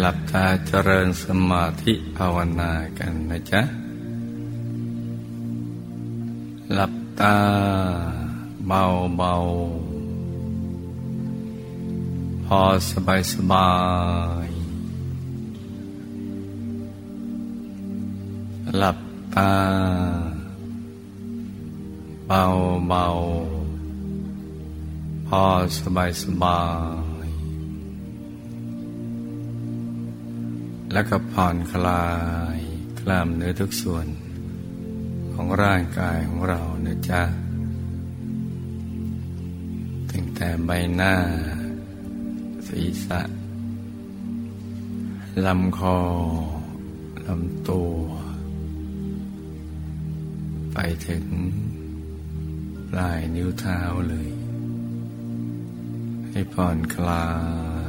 หลับตาเจริญสมาธิภาวนากันนะจ๊ะ หลับตาเบาเบาพอสบายสบาย หลับตาเบาเบาพอสบายสบาย แล้วก็ผ่อนคลายกล้ามเนื้อทุกส่วน ของร่างกายของเราเนะจ๊ะตั้งแต่ใบหน้า ศีรษะลำคอลำตัว ไปถึงปลายนิ้วเท้าเลย ให้ผ่อนคลาย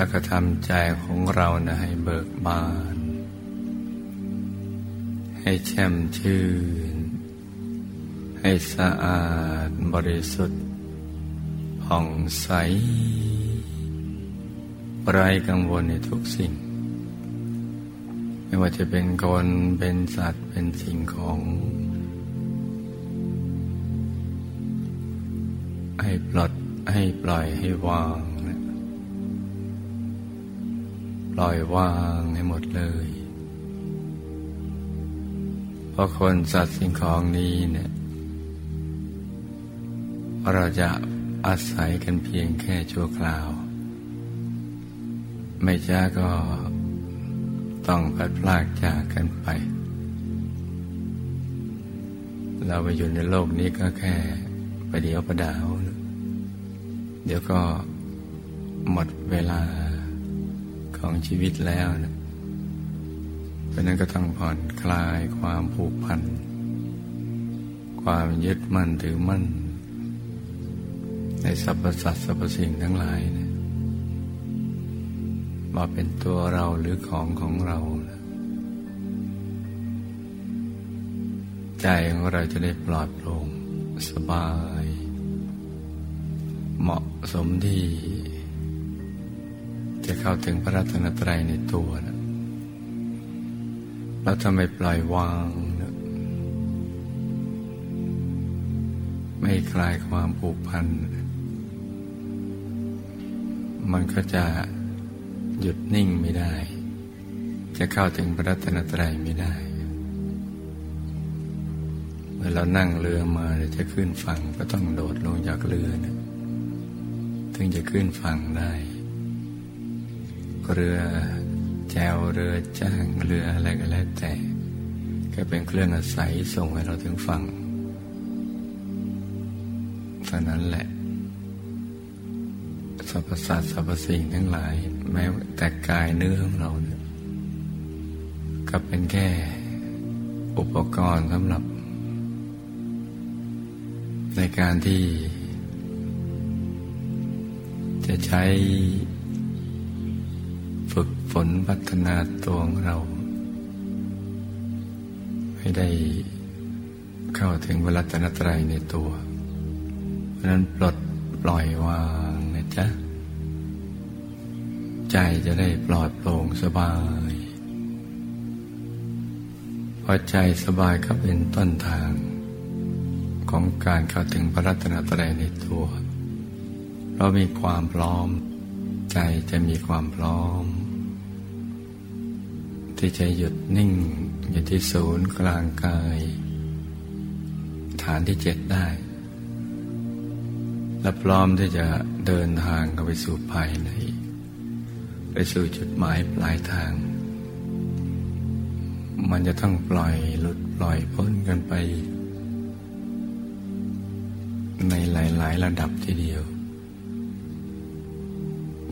แล้วก็ทำใจของเรานะให้เบิกบาน ให้แช่มชื่น ให้สะอาดบริสุทธิ์ผ่องใสไร้กังวลในทุกสิ่ง ไม่ว่าจะเป็นคนเป็นสัตว์เป็นสิ่งของ ให้ปลดให้ปล่อยให้วาง ล่อยวางให้หมดเลย เพราะคนสัตว์สิ่งของนี้เนี่ยเราจะอาศัยกันเพียงแค่ชั่วคราว ไม่ช้าก็ต้องพัดพลากจากกันไป เราไปอยู่ในโลกนี้ก็แค่ประเดี๋ยวประดาว เดี๋ยวก็หมดเวลา ของชีวิตแล้วนะเพราะนั้นก็ต้องผ่อนคลายความผูกพัน ความยึดมั่นถือมั่น ในสรรพสัตว์สรรพสิ่งทั้งหลายนะมาเป็นตัวเราหรือของของเรานะใจของเราจะได้ปลอดโปร่งสบาย เหมาะสมที่ จะเข้าถึงพระรัตนตรัยในตัวนะเราทำไมปล่อยวางนะไม่คลายความผูกพันมันก็จะหยุดนิ่งไม่ได้ จะเข้าถึงพระรัตนตรัยไม่ได้เมื่อเรานั่งเรือมาจะขึ้นฝั่งก็ต้องโดดลงจากเรือนะถึงจะขึ้นฝั่งได้ เรือแจวเรือจ้างเรืออะไรก็แล้วแต่ ก็เป็นเครื่องอาศัยส่งให้เราถึงฝั่งเท่านั้นแหละสรรพสัตว์สรรพสิ่งทั้งหลาย แม้แต่กายเนื้อของเราเนี่ยก็เป็นแค่อุปกรณ์สำหรับ ในการที่ จะใช้ ฝนพัฒนาตัวของเรา ให้ได้เข้าถึงวรัตนตรัยในตัวเพราะนั้นปลดปล่อยวางนะจ๊ะ ใจจะได้ปลอดโปร่งสบาย พอใจสบายก็เป็นต้นทางของการเข้าถึงพระรัตนตรัยในตัว เรามีความพร้อม ใจจะมีความพร้อม ที่จะหยุดนิ่งอยู่ที่ศูนย์กลางกาย ฐานที่เจ็ดได้ และพร้อมที่จะเดินทางเข้าไปสู่ภายใน ไปสู่จุดหมายปลายทาง มันจะต้องปล่อยหลุดปล่อยพ้นกันไป ในหลาย ๆ ระดับทีเดียว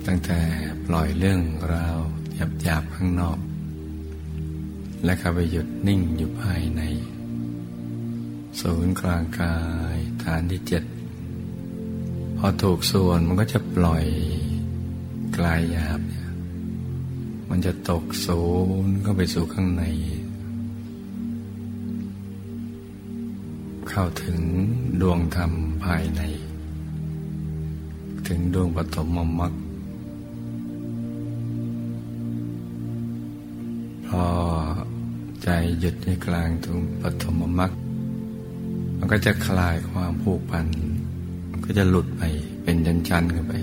ตั้งแต่ปล่อยเรื่องราวหยาบๆข้างนอก และเข้าไปหยุดนิ่งอยู่ภายใน ศูนย์กลางกายฐานที่เจ็ดพอถูกส่วนมันก็จะปล่อยกลายหยาบเนี่ยมันจะตกศูนย์เข้าไปสู่ข้างใน เข้าถึงดวงธรรมภายใน ถึงดวงปฐมมรรคพอ ใจหยุดในกลางตรงปฐมมรรคมันก็จะคลายความผูกพัน ก็จะหลุดไปเป็นชั้นๆขึ้นไป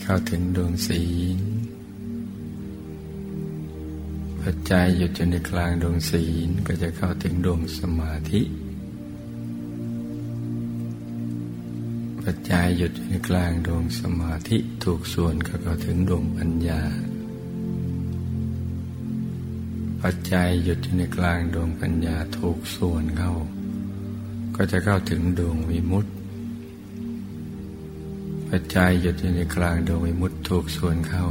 เข้าถึงดวงศีลพอใจหยุดอยู่ในกลางดวงศีลก็จะเข้าถึงดวงสมาธิพอใจหยุดอยู่ในกลางดวงสมาธิถูกส่วนก็เข้าถึงดวงปัญญา ปัจจัยหยุดอยู่ในกลางดวงปัญญาถูกส่วนเข้า ก็จะเข้าถึงดวงวิมุตติปัจจัยหยุดอยู่ในกลางดวงวิมุตติถูกส่วนเข้า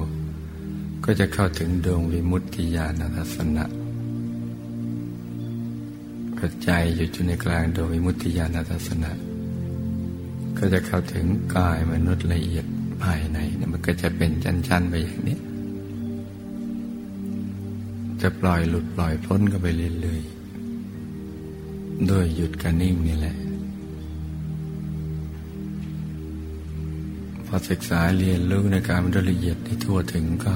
ก็จะเข้าถึงดวงวิมุตติญาณทัศนะปัจจัยหยุดอยู่ในกลางดวงวิมุตติญาณทัศนะก็จะเข้าถึงกายมนุษย์ละเอียดภายในมันก็จะเป็นชั้นๆไปอย่างนี้ จะปล่อยหลุดปล่อยพ้นก็ไปเรื่อยๆด้วยหยุดกันนิ่งนี่แหละ พอศึกษาเรียนรู้ในการมันละเอียดที่ทั่วถึงก็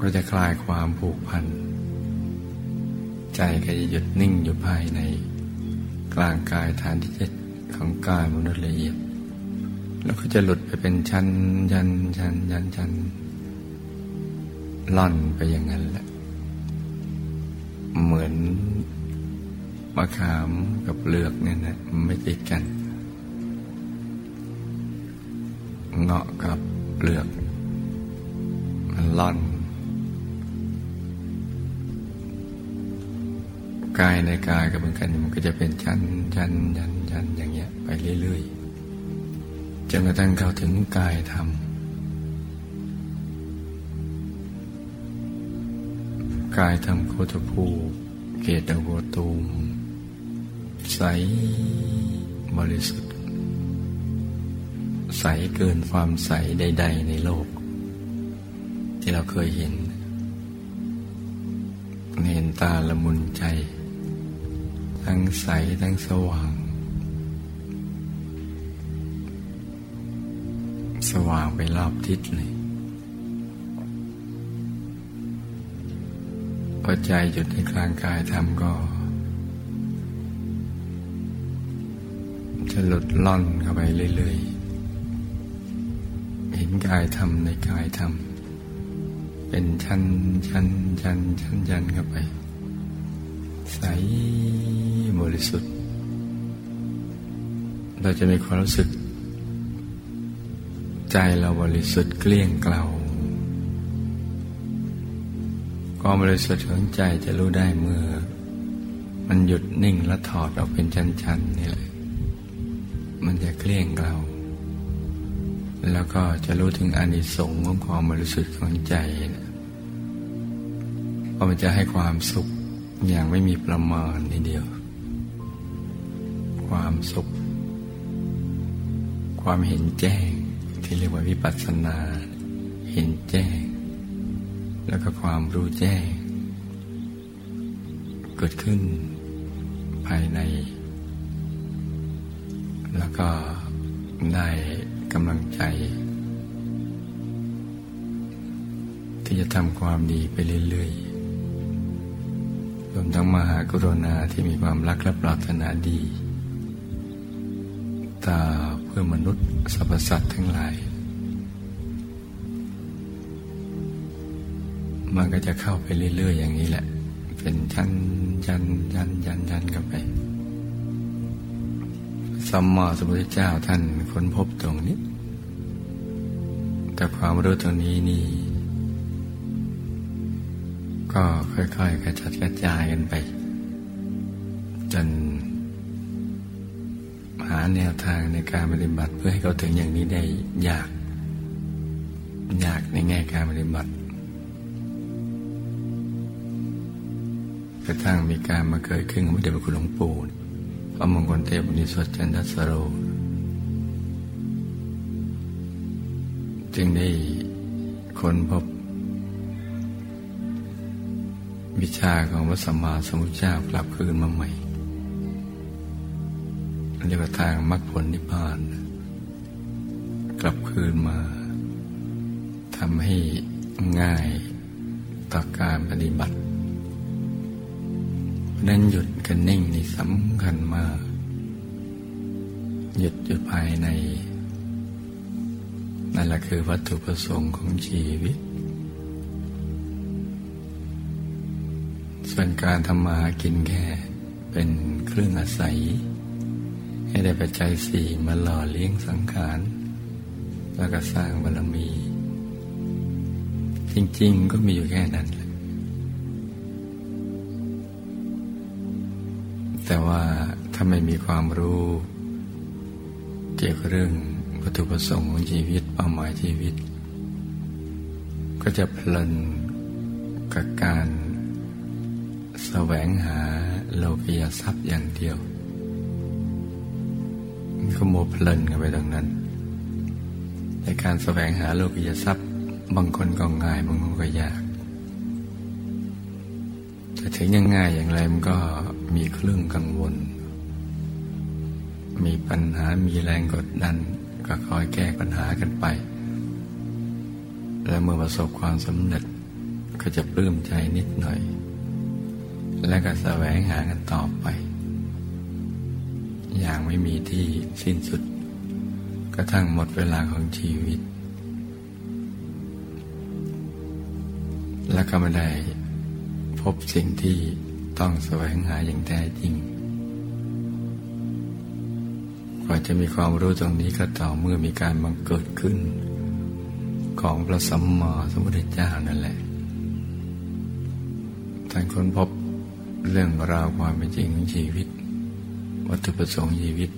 ก็จะคลายความผูกพัน ใจก็จะหยุดนิ่งอยู่ภายใน กลางกายฐานที่เจ็ดของกายมนุษย์ละเอียด แล้วก็จะหลุดไปเป็นชั้นยันยันยันยัน ล่อนไปอย่างนั้นแหละ เหมือนมะขามกับเลือกเนี่ยนะไม่ติดกัน เงาะกับเลือก มันล่อน กายในกายกับเหมือนกันมันก็จะเป็นชั้นชั้นยันยันอย่างเงี้ย ไปเรื่อยๆจนกระทั่งเข้าถึงกายธรรม กายทำโคตภูเกตโวตูม ใสบริสุทธิ์ ใสเกินความใสใด ๆ ในโลก ที่เราเคยเห็น เห็นตาละมุนใจ ทั้งใสทั้งสว่าง สว่างไปรอบทิศเลย อใจหยุดในกลางกายทำก็ จะหลุดล่อนเข้าไปเรื่อยๆ เห็นกายทำในกายทำเป็นชั้นชั้นชั้นชั้นชั้นเข้าไป ใสบริสุทธิ์ เราจะมีความรู้สึก ใจเราบริสุทธิ์เกลี้ยงเกลา ความบริสุทธิ์ของใจจะรู้ได้เมื่อ มันหยุดนิ่งและถอดออกเป็นชั้นๆนี่แหละ มันจะเคลี่ยงเรา แล้วก็จะรู้ถึงอานิสงส์ของความบริสุทธิ์ของใจนะเพราะมันจะให้ความสุขอย่างไม่มีประมาณในเดียว ความสุข ความเห็นแจ้งที่เรียกว่าวิปัสสนา เห็นแจ้ง แล้วก็ความรู้แจ้ง เกิดขึ้นภายใน แล้วก็ได้กำลังใจ ที่จะทำความดีไปเรื่อยๆรวมทั้งมหากรุณาที่มีความรักและปรารถนาดีต่อเพื่อมนุษย์สรรพสัตว์ทั้งหลาย มันก็จะเข้าไปเรื่อย ๆ อย่างนี้แหละ เป็นชั้นยันยันยันยันกันไปสัมมาสัมพุทธเจ้าท่านค้นพบตรงนี้ แต่ความรู้ตรงนี้นี่ ก็ค่อยๆกระจัดกระจายกันไป จนหาแนวทางในการปฏิบัติเพื่อให้เขาถึงอย่างนี้ได้ยาก ยากในแง่การปฏิบัติ กระทั่งมีการมาเกิดขึ้นของพระเดชพระคุณหลวงปู่พระมงคลเทพนิสวจันทสโร จึงได้ค้นพบ วิชาของพระสัมมาสัมพุทธเจ้ากลับคืนมาใหม่เรียกว่าทางมรรคผลนิพพาน กลับคืนมาทำให้ง่ายต่อการปฏิบัติ นั้นหยุดกันนิ่งนี่สำคัญมาก หยุดอยู่ภายใน นั่นแหละคือวัตถุประสงค์ของชีวิต ส่วนการทำมาหากินแค่เป็นเครื่องอาศัย ให้ได้ปัจจัยสี่มาหล่อเลี้ยงสังขารแล้วก็สร้างบารมี จริง ๆ ก็มีอยู่แค่นั้น แต่ว่าถ้าไม่มีความรู้ เกี่ยวกับเรื่องวัตถุประสงค์ของชีวิตเป้าหมายชีวิต ก็จะเพลินกับการแสวงหาโลกียทรัพย์อย่างเดียวมันก็โมเพลินกันไปตรงนั้น ในการแสวงหาโลกียทรัพย์ บางคนก็ง่ายบางคนก็ยาก แต่ถึงยังง่ายอย่างไรมันก็ มีเครื่องกังวล มีปัญหามีแรงกดดัน ก็คอยแก้ปัญหากันไป และเมื่อประสบความสำเร็จก็จะปลื้มใจนิดหน่อย และก็แสวงหากันต่อไป อย่างไม่มีที่สิ้นสุด กระทั่งหมดเวลาของชีวิต และก็ไม่ได้พบสิ่งที่ ต้องแสวงหาอย่างแท้จริงกว่าจะมีความรู้ตรงนี้ก็ต่อเมื่อมีการบังเกิดขึ้น ของพระสัมมาสัมพุทธเจ้านั่นแหละ ท่านค้นพบเรื่องราวความเป็นจริงของชีวิต วัตถุประสงค์ชีวิต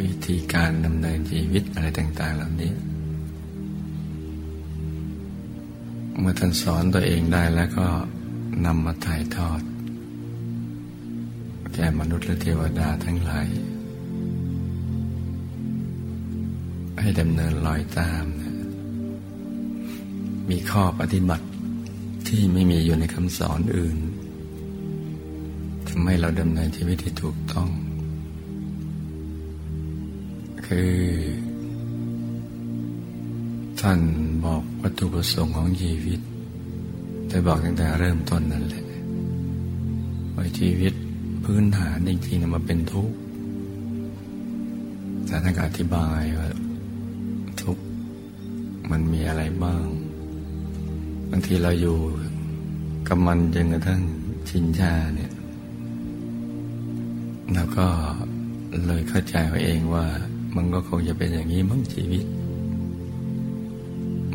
วิธีการดำเนินชีวิตอะไรต่าง ๆ เหล่านี้ เมื่อท่านสอนตัวเองได้แล้วก็ นำมาถ่ายทอด แก่มนุษย์และเทวดาทั้งหลาย ให้ดำเนินรอยตามนะมีข้อปฏิบัติที่ไม่มีอยู่ในคำสอนอื่นทำให้เราดำเนินชีวิตที่ถูกต้อง คือ ท่านบอกวัตถุประสงค์ของชีวิต แต่บอกตั้งแต่เริ่มต้นนั่นแหละว่าชีวิตพื้นฐานจริงๆมันเป็นทุกข์แต่ท่านอธิบายว่าทุกข์มันมีอะไรบ้าง บางทีเราอยู่กับมันจนกระทั่งชินชาเนี่ยแล้วก็เลยเข้าใจว่าเองว่ามันก็คงจะเป็นอย่างนี้มั้งชีวิต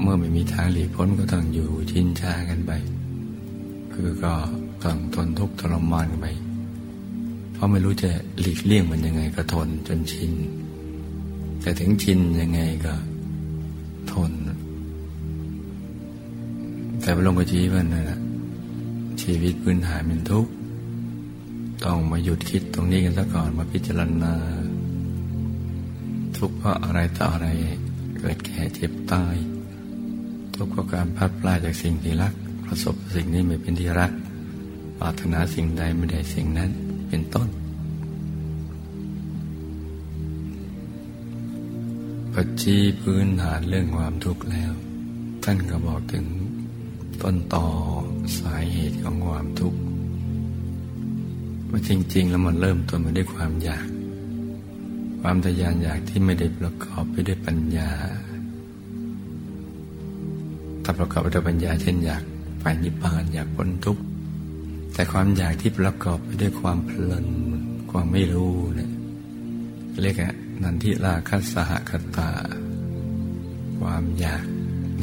เมื่อไม่มีทางหลีกพ้นก็ต้องอยู่ชินชากันไป คือก็ต้องทนทุกข์ทรมานกันไป เพราะไม่รู้จะหลีกเลี่ยงมันยังไงก็ทนจนชิน แต่ถึงชินยังไงก็ทน แต่พระลงกชี้ว่านั่นแหละชีวิตพื้นฐานเป็นทุกข์ ต้องมาหยุดคิดตรงนี้กันซะก่อนมาพิจารณา ทุกข์เพราะอะไรต่ออะไรเกิดแก่เจ็บตาย ทุกเพราะการพัดพลาดจากสิ่งที่รัก ประสบสิ่งนี้ไม่เป็นที่รักปรารถนาสิ่งใดไม่ได้สิ่งนั้นเป็นต้น ปัจจีพื้นฐานเรื่องความทุกข์แล้ว ท่านก็บอกถึงต้นต่อสาเหตุของความทุกข์ว่าจริง ๆ แล้วมันเริ่มต้นมาด้วยความอยาก ความทยานอยากที่ไม่ได้ประกอบไปด้วยปัญญา ถ้าประกอบด้วยปัญญาเช่นอยากไปนิพพานอยากพ้นทุกข์แต่ความอยากที่ประกอบไปด้วยความเพลินความไม่รู้เนี่ยเรียกอะนันทิราคัสหคตา ความอยาก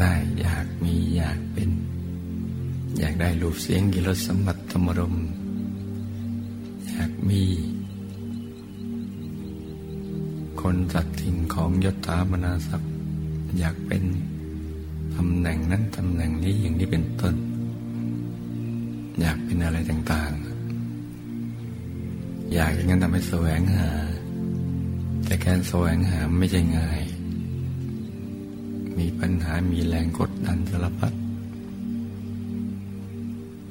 ได้อยากมีอยากเป็น อยากได้รูปเสียงกิรสสมผัสธรรมรม อยากมี คนจัดทิ้งของยศถาบรรดาศักดิ์อยากเป็น ตำแหน่งนั้นตำแหน่งนี้อย่างนี้เป็นต้น อยากเป็นอะไรต่างๆ อยากอย่างนั้นทำให้แสวงหา แต่การแสวงหาไม่ใช่ง่าย มีปัญหามีแรงกดดันสารพัด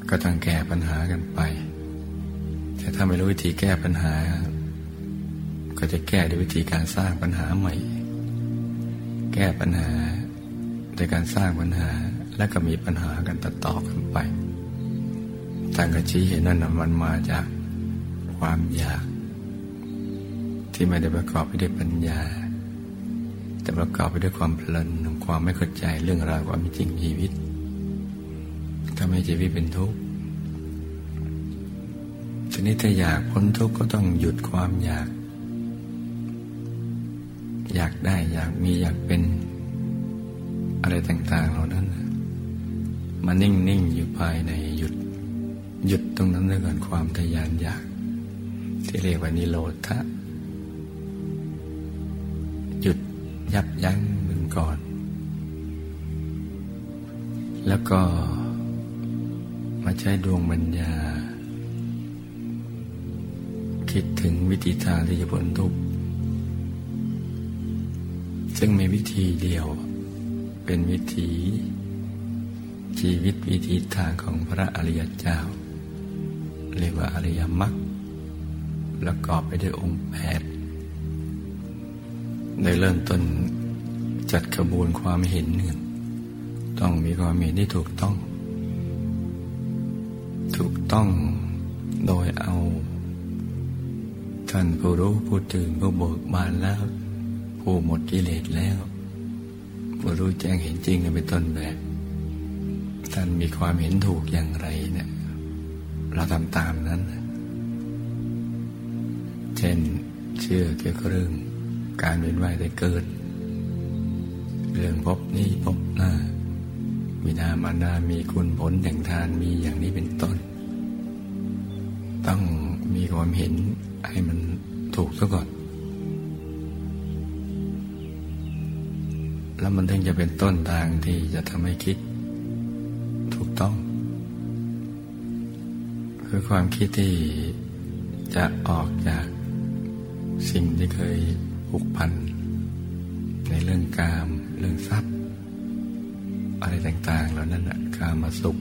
ก็ต้องแก้ปัญหากันไป แต่ถ้าไม่รู้วิธีแก้ปัญหา ก็จะแก้ด้วยวิธีการสร้างปัญหาใหม่ แก้ปัญหา โดยการสร้างปัญหาและก็มีปัญหากันต่อต่อกันไปท่านก็ชี้เห็นนั่นมันมาจากความอยาก ที่ไม่ได้ประกอบไปด้วยปัญญา แต่ประกอบไปด้วยความเพลินความไม่เข้าใจเรื่องราวความจริงชีวิตทำให้ชีวิตเป็นทุกข์ทีนี้ถ้าอยากพ้นทุกข์ก็ต้องหยุดความอยาก อยากได้อยากมีอยากเป็น อะไรต่าง ๆ เหล่านั้นมานิ่ง ๆ อยู่ภายในหยุด หยุดตรงนั้นด้วยก่อนความทยานอยาก ที่เรียกว่านิโรธะหยุดยับยั้งมันก่อน แล้วก็มาใช้ดวงปัญญา คิดถึงวิธีทางที่จะพ้นทุกข์ซึ่งมีวิธีเดียว เป็นวิธีชีวิตวิธีทางของพระอริยเจ้า เรียกว่าอริยมรรคประกอบไปด้วยองค์แปดโดยเริ่มต้นจัดกระบวนความเห็นหนึ่งต้องมีความเห็นที่ถูกต้อง ถูกต้องโดยเอา ท่านผู้รู้ผู้ตื่นผู้เบิกบานแล้ว ผู้หมดกิเลสแล้ว ผู้รู้แจ้งเห็นจริงเป็นต้นแบบท่านมีความเห็นถูกอย่างไรเนี่ยเราทำตามนั้น เช่นเชื่อเกี่ยวกับเรื่องการเวียนว่ายแต่เกิด เรื่องพบนี้พบหน้าวินามานามีคุณผลแห่งทานมีอย่างนี้เป็นต้น ต้องมีความเห็นให้มันถูกซะก่อน แล้วมันถึงจะเป็นต้นทางที่จะทำให้คิดถูกต้อง คือความคิดที่จะออกจากสิ่งที่เคยผูกพัน ในเรื่องกาม เรื่องทรัพย์ อะไรต่าง ๆ เหล่านั้นนะกามาสุข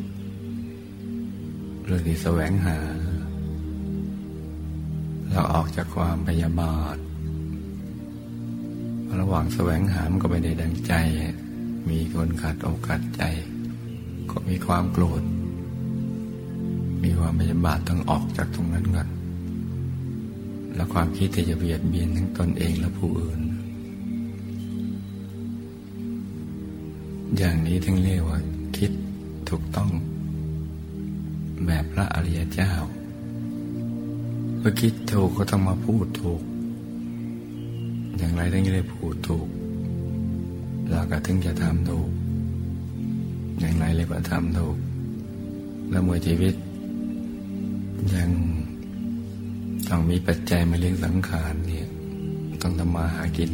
เรื่องที่แสวงหา เราออกจากความพยาบาท ระหว่างแสวงหามันก็ไม่ได้ดังใจ มีคนขาดโอกาสใจ ก็มีความโกรธ มีความพยาบาทต้องออกจากตรงนั้นก่อน แล้วความคิดที่จะเบียดเบียนทั้งตนเองและผู้อื่น อย่างนี้ถึงเรียกว่าคิดถูกต้อง แบบพระอริยเจ้าเมื่อคิดถูกก็ต้องมาพูดถูก อย่างไรถึงจะได้พูดถูกเราก็ถึงจะทำถูก อย่างไรเลยว่าทำถูก แล้วเมื่อชีวิต ยังต้องมีปัจจัยมาเลี้ยงสังขารเนี่ย ต้องทำมาหากิน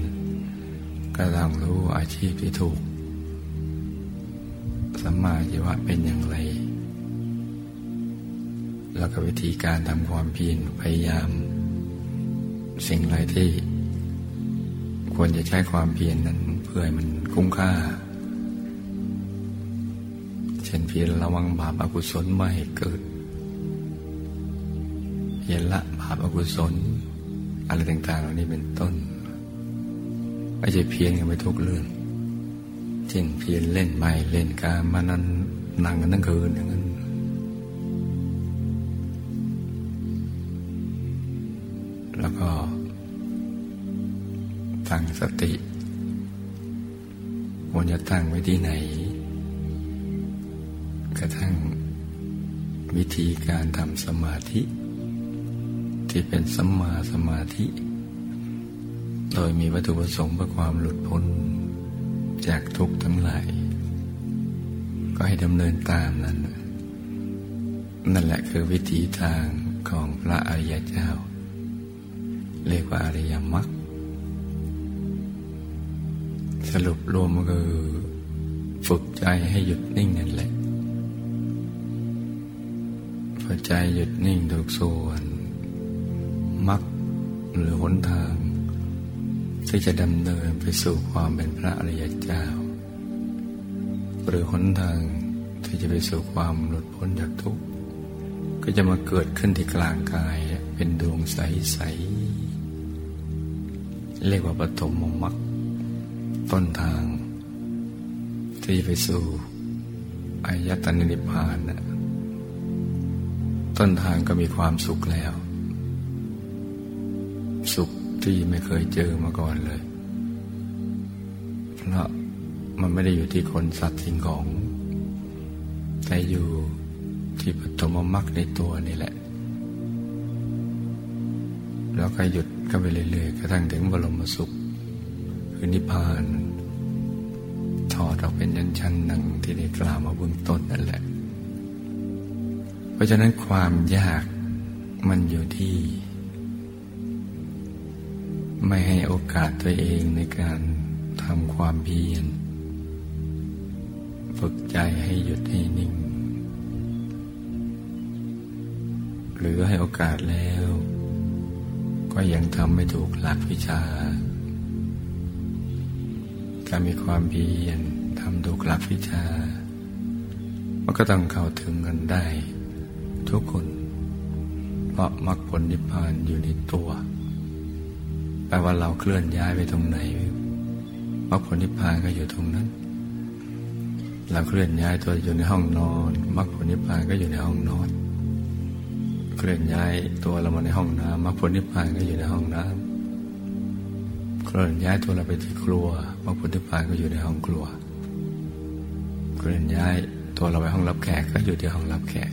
ก็ต้องรู้อาชีพที่ถูกสัมมาชีวะเป็นอย่างไร แล้วก็วิธีการทำความเพียรพยายาม สิ่งไรที่ ควรจะใช้ความเพียรนนั้นเพื่อให้มันคุ้มค่า เช่นเพียรระวังบาปอกุศลไม่ให้เกิด เพียรละบาปอกุศล อะไรต่างๆเหล่านี้เป็นต้น ไม่ใช่เพียรกันไปทุกเรื่อง เช่นเพียนเล่นไม่เล่นการมานั้นนั่งกันทั้งคืนอย่างนั้น ตั้งไว้ที่ไหน กระทั่งวิธีการทำสมาธิ ที่เป็นสัมมาสมาธิ โดยมีวัตถุประสงค์เพื่อความหลุดพ้น จากทุกข์ทั้งหลาย ก็ให้ดำเนินตามนั้น นั่นแหละคือวิถีทางของพระอริยเจ้า เรียกว่าอริยมรรค สรุปรวมก็คือฝึกใจให้หยุดนิ่งนั่นแหละพอใจหยุดนิ่งถูกส่วนมรรคหรือหนทาง ที่จะดำเนินไปสู่ความเป็นพระอริยเจ้า หรือหนทางที่จะไปสู่ความหลุดพ้นจากทุกข์ก็จะมาเกิดขึ้นที่กลางกายเป็นดวงใส ๆ เรียกว่าปฐมมรรค ต้นทาง ที่ไปสู่อายตนะนิพพานนะต้นทางก็มีความสุขแล้ว สุขที่ไม่เคยเจอมาก่อนเลย เพราะมันไม่ได้อยู่ที่คนสัตว์สิ่งของ แต่อยู่ที่ปฐมมรรคในตัวนี่แหละ แล้วก็หยุดก็ไปเรื่อยๆกระทั่งถึงบรมสุข คือนิพพาน ถอดออกเป็นชั้นๆหนังที่ได้กล่าวมาเบื้องต้นนั่นแหละ เพราะฉะนั้นความยากมันอยู่ที่ ไม่ให้โอกาสตัวเองในการทำความเพียรฝึกใจให้หยุดให้นิ่ง หรือให้โอกาสแล้ว ก็ยังทำไม่ถูกหลักวิชา การมีความเพียรทำถูกลักวิชา มันก็ต้องเข้าถึงกันได้ ทุกคน เพราะมรรคผลนิพพานอยู่ในตัวแปลว่าเราเคลื่อนย้ายไปตรงไหนมรรคผลนิพพานก็อยู่ตรงนั้น เราเคลื่อนย้ายตัวอยู่ในห้องนอนมรรคผลนิพพานก็อยู่ในห้องนอน เคลื่อนย้ายตัวเรามาในห้องน้ำมรรคผลนิพพานก็อยู่ในห้องน้ำ คลื่อนย้ายตัวเราไปที่ครัวมรรคผลนิพานก็อยู่ในห้องครัว เคลื่อนย้ายตัวเราไปห้องรับแขกก็อยู่ที่ห้องรับแขก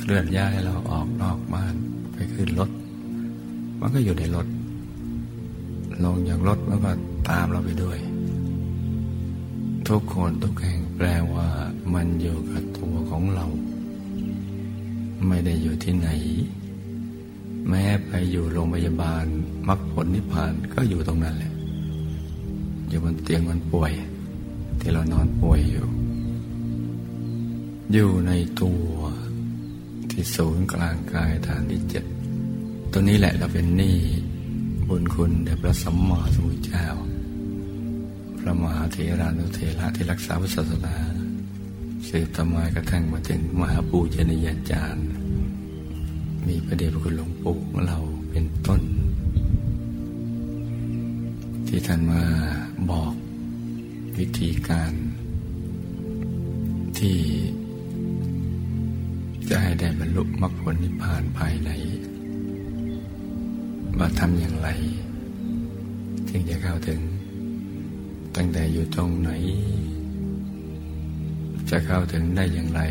เคลื่อนย้ายเราออกนอกบ้านไปขึ้นรถ มันก็อยู่ในรถ ลงจากรถมันก็ตามเราไปด้วย ทุกคนทุกแห่งแปลว่ามันอยู่กับตัวของเรา ไม่ได้อยู่ที่ไหน แม้ไปอยู่โรงพยาบาลมรรคผลนิพพานก็อยู่ตรงนั้นแหละ อยู่บนเตียงมันป่วย ที่เรานอนป่วยอยู่ อยู่ในตัวที่ศูนย์กลางกายฐานที่เจ็ดตัวนี้แหละเราเป็นหนี้บุญคุณแด่พระสัมมาสัมพุทธเจ้า พระมหาเถรานุเถระที่รักษาพุทธศาสนาสืบต่อมากระทั่งมาถึงมหาปูชนียาจารย์ มีพระเดชพระคุณหลวงปู่ของเราเป็นต้น ที่ท่านมาบอกวิธีการ ที่จะให้ได้บรรลุมรรคผลนิพพานภายในว่าทำอย่างไรจึงจะเข้าถึง ตั้งแต่อยู่ตรงไหน จะเข้าถึงได้อย่างไร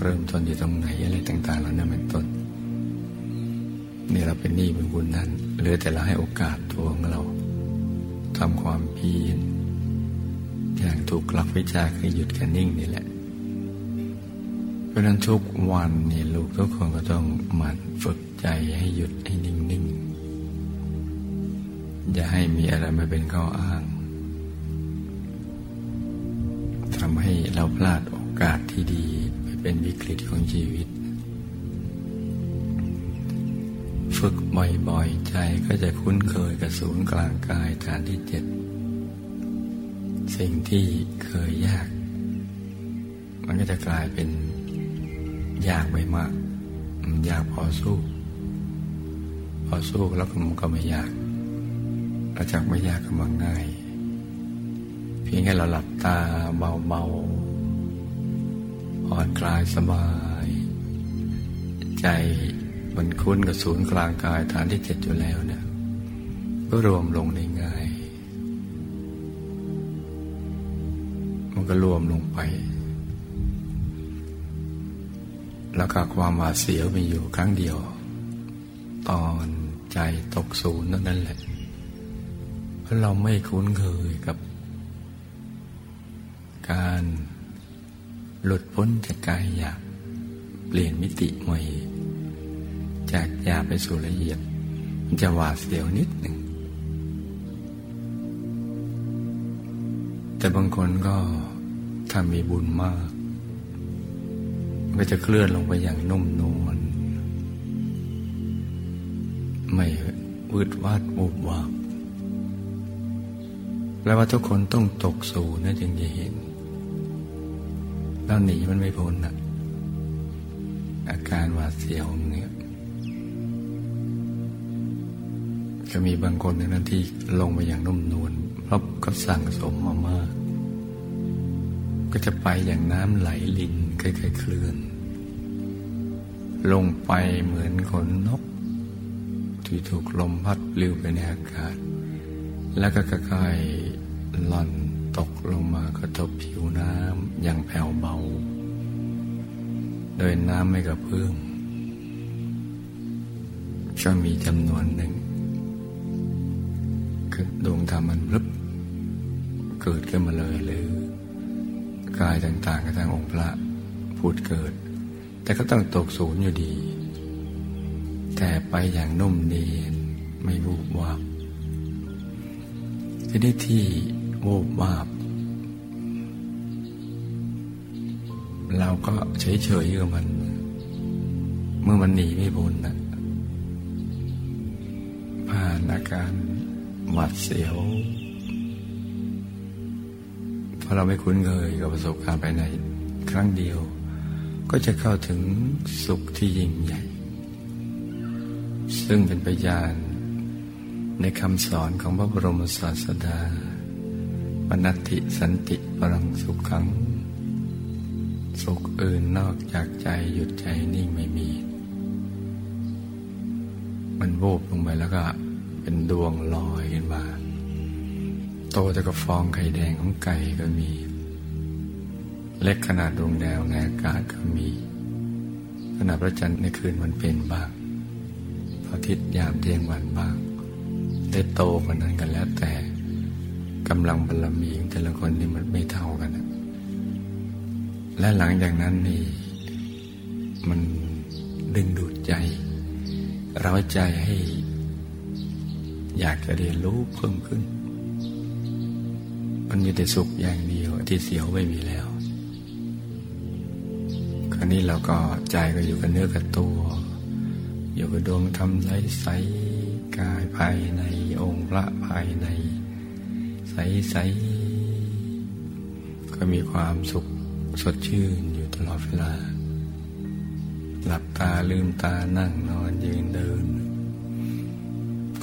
เริ่มต้นอยู่ตรงไหนอะไรต่าง ๆ แล้วนั่นเป็นต้น นี่เราเป็นหนี้เป็นบุญนั้นเหลือแต่เราให้โอกาสตัวของเราทำความเพียรอย่างถูกหลักวิชาคือหยุดกันนิ่งนี่แหละ เพราะนั้นทุกวันเนี่ยลูกทุกคนก็ต้องหมั่นฝึกใจให้หยุดให้นิ่งๆอย่าให้มีอะไรมาเป็นข้ออ้างทำให้เราพลาดโอกาสที่ดีไปเป็นวิกฤตของชีวิต ฝึกบ่อยๆ ใจก็จะคุ้นเคยกับศูนย์กลางกายฐานที่เจ็ด สิ่งที่เคยยาก มันก็จะกลายเป็นยากไปมาก ยากพอสู้ พอสู้แล้วมันก็ไม่ยากกระจากไม่ยากก็มันง่าย เพียงแค่เราหลับตาเบาๆผ่อนคลายสบาย ใจ มันคุ้นกับศูนย์กลางกายฐานที่เจ็ดอยู่แล้วเนี่ยก็รวมลงได้ง่าย มันก็รวมลงไป แล้วก็ความหวาดเสียวมีอยู่ครั้งเดียว ตอนใจตกศูนย์นั่นแหละ เพราะเราไม่คุ้นเคยกับ การหลุดพ้นจากกายหยาบเปลี่ยนมิติใหม่ จากหยาบไปสู่ละเอียด มันจะหวาดเสียวนิดหนึ่ง แต่บางคนก็ถ้ามีบุญมาก ก็จะเคลื่อนลงไปอย่างนุ่มนวลไม่วืดวาดอุบวาบแปลว่าทุกคนต้องตกสู่นะจึงจะเห็นเราหนีมันไม่พ้นอะอาการหวาดเสียวเนี่ จะมีบางคนในนั้นที่ลงไปอย่างนุ่มนวลเพราะก็สั่งสมมามาก ก็จะไปอย่างน้ำไหลลินค่อยๆเคลื่อน ลงไปเหมือนขนนก ที่ถูกลมพัดปลิวไปในอากาศ แล้วก็ค่อยๆหล่อนตกลงมากระทบผิวน้ำอย่างแผ่วเบา โดยน้ำไม่กระเพื่อมก็มีจำนวนหนึ่ง คือดวงธรรมมันรึบเกิดขึ้นมาเลยหรือกายต่างๆกระทั่งองค์พระพูดเกิด แต่ก็ต้องตกศูนย์อยู่ดี แต่ไปอย่างนุ่มเนียนไม่วูบวาบจะได้ที่วูบวาบเราก็เฉยๆกับมัน เมื่อมันหนีไม่พ้นนะผ่านอาการ หวาดเสียว เพราะเราไม่คุ้นเคยกับประสบการณ์ไปในครั้งเดียว ก็จะเข้าถึงสุขที่ยิ่งใหญ่ ซึ่งเป็นพยานในคำสอนของพระบรมศาสดาปนัตติสันติปรังสุขขัง สุขอื่นนอกจากใจหยุดใจนิ่งไม่มี มันโวบลงไปแล้วก็ เป็นดวงลอยขึ้นมา โตแต่กับฟองไข่แดงของไก่ก็มี เล็กขนาดดวงดาวในอากาศก็มี ขนาดพระจันทร์ในคืนมันเป็นบ้างพระอาทิตย์ยามเที่ยงวันบ้าง ได้โตกว่านั้นกันแล้วแต่กำลังบารมีของแต่ละคนนี่มันไม่เท่ากันนะและหลังจากนั้นนี่มันดึงดูดใจ เราใจให้ อยากจะเรียนรู้เพิ่มขึ้น มันมีแต่สุขอย่างเดียวที่เสียวไม่มีแล้ว คราวนี้เราก็ใจก็อยู่กับเนื้อกับตัว อยู่กับดวงธรรมใสใสกายภายในองค์พระภายใน ใสใสก็มีความสุขสดชื่นอยู่ตลอดเวลา หลับตาลืมตานั่งนอนยืนเดิน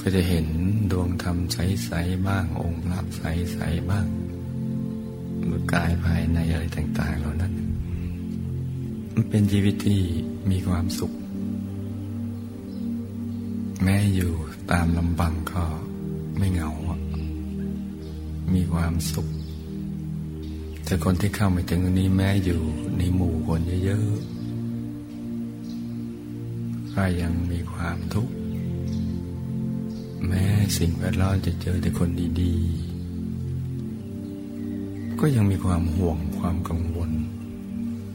ก็จะเห็นดวงธรรมใสๆบ้างองค์พระใสๆบ้างมือกายภายในอะไรต่าง ๆ เหล่านั้น มันเป็นชีวิตที่มีความสุข แม้อยู่ตามลำบังก็ไม่เหงา มีความสุข แต่คนที่เข้าไม่ถึงนนี้แม้อยู่ในหมู่คนเยอะๆก็ยังมีความทุกข์ แม้สิ่งแวดล้อมจะเจอแต่คนดีๆ ก็ยังมีความห่วงความกังวล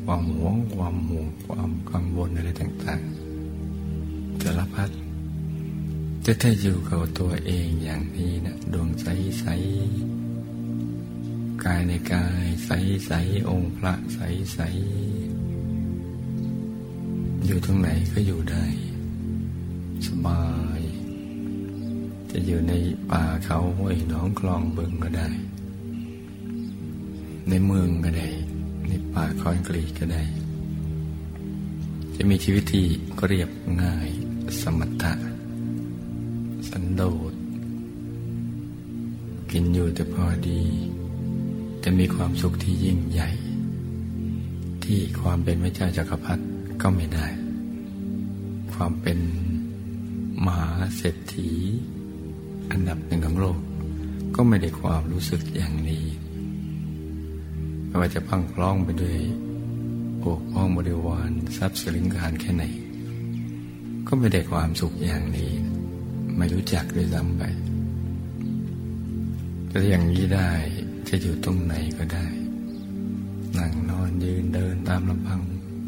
ความหวงความห่วงความกังวลอะไรต่างๆสารพัดจะถ้าอยู่กับตัวเองอย่างนี้นะดวงใสใสกายในกายใสใสองค์พระใสใสอยู่ตรงไหนก็อยู่ได้ สบาย จะอยู่ในป่าเขาห้วยหนองคลองบึงก็ได้ ในเมืองก็ได้ ในป่าคอนกรีตก็ได้ จะมีชีวิตที่ก็เรียบง่าย สมถะ สันโดษ กินอยู่แต่พอดีจะมีความสุขที่ยิ่งใหญ่ ที่ความเป็นพระเจ้าจักรพรรดิก็ไม่ได้ ความเป็นมหาเศรษฐี อันดับหนึ่งของโลก ก็ไม่ได้ความรู้สึกอย่างนี้ ไม่ว่าจะพังคล้องไปด้วยโอกพ้องบริวารทรัพย์สินการแค่ไหน ก็ไม่ได้ความสุขอย่างนี้ ไม่รู้จักด้วยซ้ำไปจะอย่างนี้ได้จะอยู่ตรงไหนก็ได้ นั่งนอนยืนเดินตามลำพัง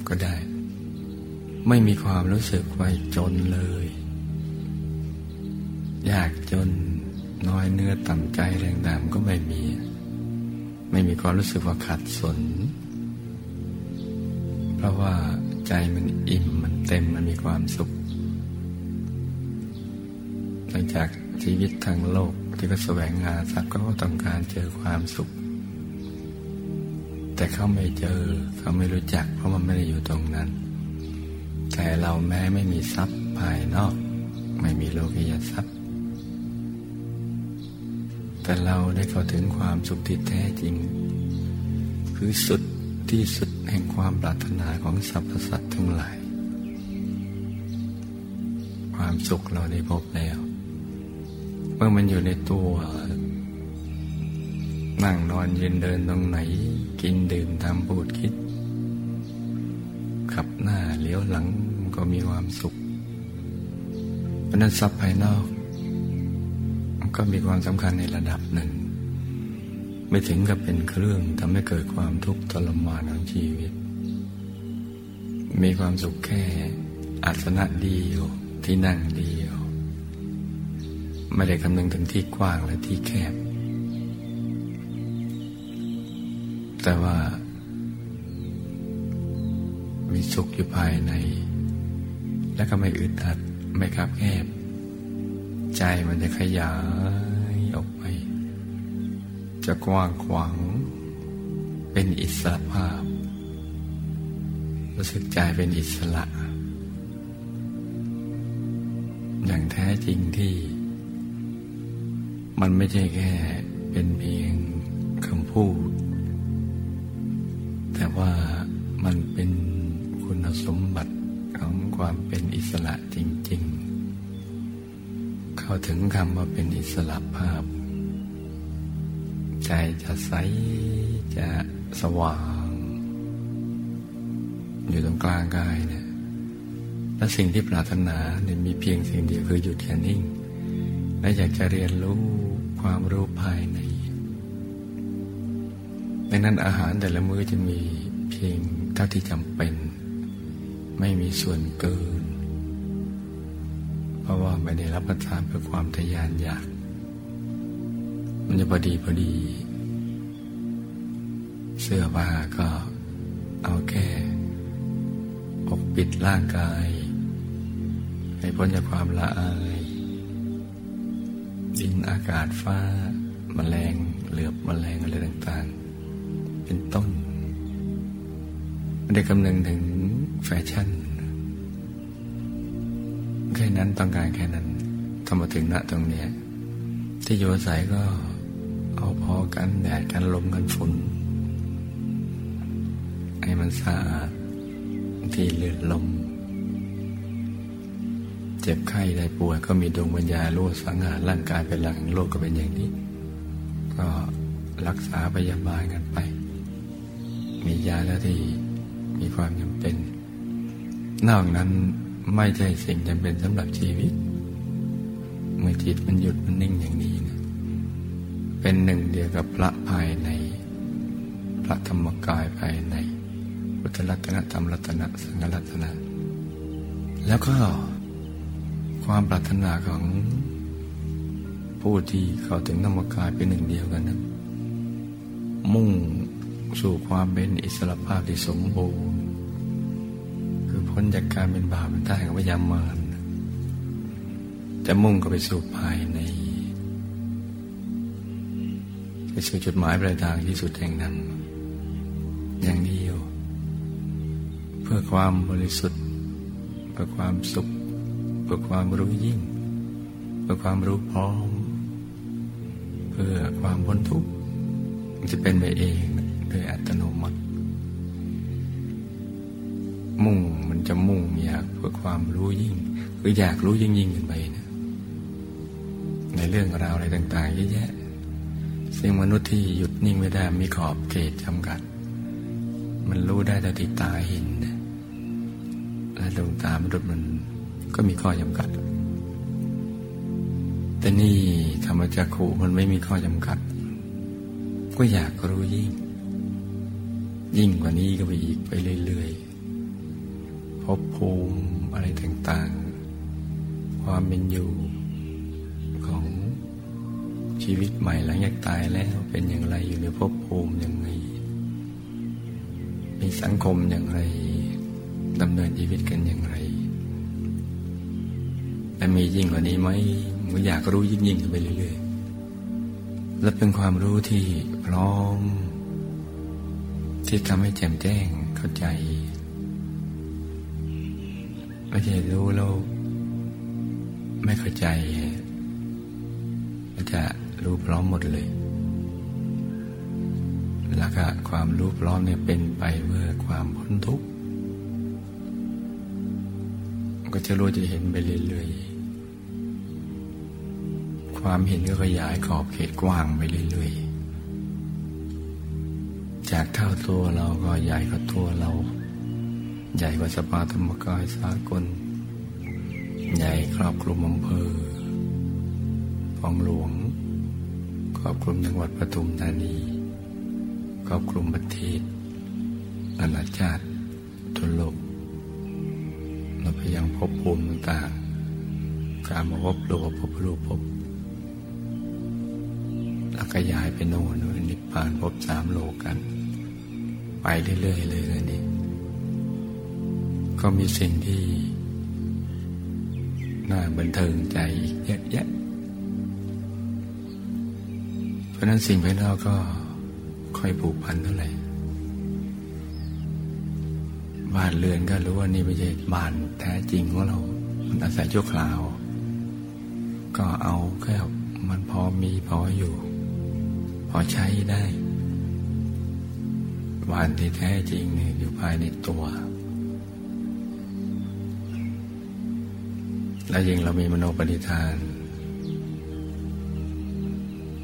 ก็ได้ ไม่มีความรู้สึกไว้จนเลย ยากจนน้อยเนื้อต่ำใจแรงดามก็ไม่มี ไม่มีความรู้สึกว่าขัดสน เพราะว่าใจมันอิ่มมันเต็มมันมีความสุขหลังจากชีวิตทางโลกที่เขาแสวงหาทรัพย์ก็ต้องการเจอความสุข แต่เขาไม่เจอเขาไม่รู้จัก เพราะมันไม่ได้อยู่ตรงนั้น แต่เราแม้ไม่มีทรัพย์ภายนอก ไม่มีโลกิยทรัพย์ แต่เราได้เข้าถึงความสุขที่แท้จริง คือสุดที่สุดแห่งความปรารถนาของสรรพสัตว์ทั้งหลาย ความสุขเราได้พบแล้ว เมื่อมันอยู่ในตัว นั่งนอนยืนเดินตรงไหน กินดื่มทำพูดคิด ขับหน้าเลี้ยวหลังก็มีความสุขเพราะนั้นทรัพย์ภายนอก ก็มีความสำคัญในระดับหนึ่ง ไม่ถึงกับเป็นเครื่องทำให้เกิดความทุกข์ทรมานของชีวิต มีความสุขแค่อัศนะเดียวที่นั่งเดียว ไม่ได้คำนึงถึงที่กว้างและที่แคบ แต่ว่า มีสุขอยู่ภายใน และก็ไม่อึดอัดไม่คับแคบใจมันจะขยาย จะกว้างขวาง เป็นอิสระภาพ รู้สึกใจเป็นอิสระ อย่างแท้จริงที่ มันไม่ใช่แค่เป็นเพียงคำพูด แต่ว่ามันเป็นคุณสมบัติของความเป็นอิสระจริง ๆ เข้าถึงคำว่าเป็นอิสระภาพ ใจจะใสจะสว่าง อยู่ตรงกลางกายเนี่ยและสิ่งที่ปรารถนาเนี่ยมีเพียงสิ่งเดียวคือหยุดแค่นิ่ง และอยากจะเรียนรู้ความรู้ภายในดังนั้นอาหารแต่ละมื้อจะมีเพียงเท่าที่จำเป็น ไม่มีส่วนเกิน เพราะว่าไม่ได้รับประทานเพื่อความทยานอยาก มันจะพอดีพอดี เสื้อผ้าก็เอาแค่ปกปิดร่างกาย ให้พ้นจากความละอายดินอากาศฟ้าแมลงเหลือบแมลงอะไรต่างๆ เป็นต้นไม่ได้คำนึงถึงแฟชั่น แค่นั้นต้องการแค่นั้นทำมาถึงณตรงนี้ที่อยู่อาศัยก็ เอาพอกันแดดกันลมกันฝุ่นให้มันสะอาดที่เลือดลม เจ็บไข้ได้ป่วยก็มีดวงวิญญาลูกสังหารร่างกายเป็นหลังโลกก็เป็นอย่างนี้ ก็รักษาพยาบาลกันไป มียาแล้วที่มีความจำเป็น นอกนั้นไม่ใช่สิ่งจำเป็นสำหรับชีวิต เมื่อจิตมันหยุดมันนิ่งอย่างนี้นะ เป็นหนึ่งเดียวกับพระภายใน พระธรรมกายภายใน พุทธรัตนธรรมรัตนสังฆรัตนะ แล้วก็ความปรารถนาของผู้ที่เข้าถึงธรรมกายเป็นหนึ่งเดียวกันนั้นมุ่งสู่ความเป็นอิสระภาพที่สมบูรณ์ คือพ้นจากการเป็นบาปเป็นได้ของพยามารจะมุ่งก็ไปสู่ภายใน สู่จุดหมายปลายทางที่สุดแห่งนั้น อย่างเดียวเพื่อความบริสุทธิ์ เพื่อความสุข เพื่อความรู้ยิ่ง เพื่อความรู้พร้อม เพื่อความพ้นทุกข์จะเป็นไปเองโดยอัตโนมัติ มุ่งมันจะมุ่งอยากเพื่อความรู้ยิ่งคืออยากรู้ยิ่งยิ่งขึ้นไปนะในเรื่องราวอะไรต่าง ๆ เยอะแยะ สิ่งมนุษย์ที่หยุดนิ่งไม่ได้มีขอบเขตจำกัด มันรู้ได้แต่ที่ตาเห็นและดวงตามนุษย์มันก็มีข้อจำกัด แต่นี่ธรรมจักขูมันไม่มีข้อจำกัด ก็อยากรู้ยิ่ง ยิ่งกว่านี้ก็ไปอีกไปเรื่อยๆภพภูมิอะไรต่างๆ ความเป็นอยู่ ชีวิตใหม่หลังจากตายแล้วเป็นอย่างไรอยู่ในภพภูมิอย่างไรมีสังคมอย่างไรดำเนินชีวิตกันอย่างไรและมียิ่งกว่านี้ไหมมันอยากรู้ยิ่งยิ่งไปเรื่อยๆ และเป็นความรู้ที่พร้อม ที่ทำให้แจ่มแจ้งเข้าใจไม่ใช่รู้แล้วไม่เข้าใจ มันจะ รู้พร้อมหมดเลยแล้วก็ความรู้พร้อมเนี่ยเป็นไปเพื่อความพ้นทุกข์ก็จะรู้จะเห็นไปเรื่อยๆ ความเห็นก็ขยายขอบเขตกว้างไปเรื่อยๆ จากเท่าตัวเราก็ใหญ่กว่าตัวเรา ใหญ่กว่าสภาธรรมกายสากล ใหญ่ครอบคลุมอำเภอของหลวง ครอบคลุมจังหวัดปทุมธานีครอบคลุมประเทศนานาชาติทั่วโลกเราพยายามพบภูมิต่างๆการมาพบรูปพบรูปพบแล้วก็ย้ายไปโน่นนิพพานพบสามโลกัน ไปเรื่อยๆเลยนะนี่ก็มีสิ่งที่น่าบันเทิงใจอีกเยอะแยะ ราะนั้นสิ่งภายนอกก็ค่อยผูกพันเท่าไหร่บ้านเรือนก็รู้ว่านี่ไม่ใช่บ้านแท้จริงของเรา มันอาศัยชั่วคราว ก็เอาแค่มันพอมีพออยู่ พอใช้ได้บ้านที่แท้จริงเนี่ยอยู่ภายในตัว และยิ่งเรามีมโนปณิธาน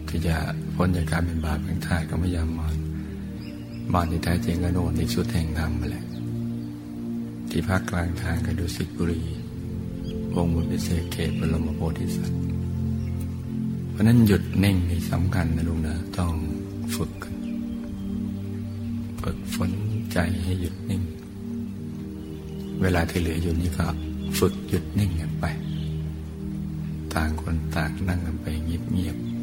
ที่จะ พ้นจากการเป็นบาปเป็นทายก็ไม่ยามมอนบ้านที่แท้จริงก็โน่นที่สุดแห่งธรรมมาแหละที่พักกลางทางกันดุสิบุรี วงบุญพิเศษเขตบรมโพธิสัตว์ เพราะนั้นหยุดนิ่งนี่สำคัญนะลุงนะต้องฝึกกันฝึกฝนใจให้หยุดนิ่ง เวลาที่เหลืออยู่นี่ก็ฝึกหยุดนิ่งกันไป ต่างคนต่างนั่งกันไปเงียบๆ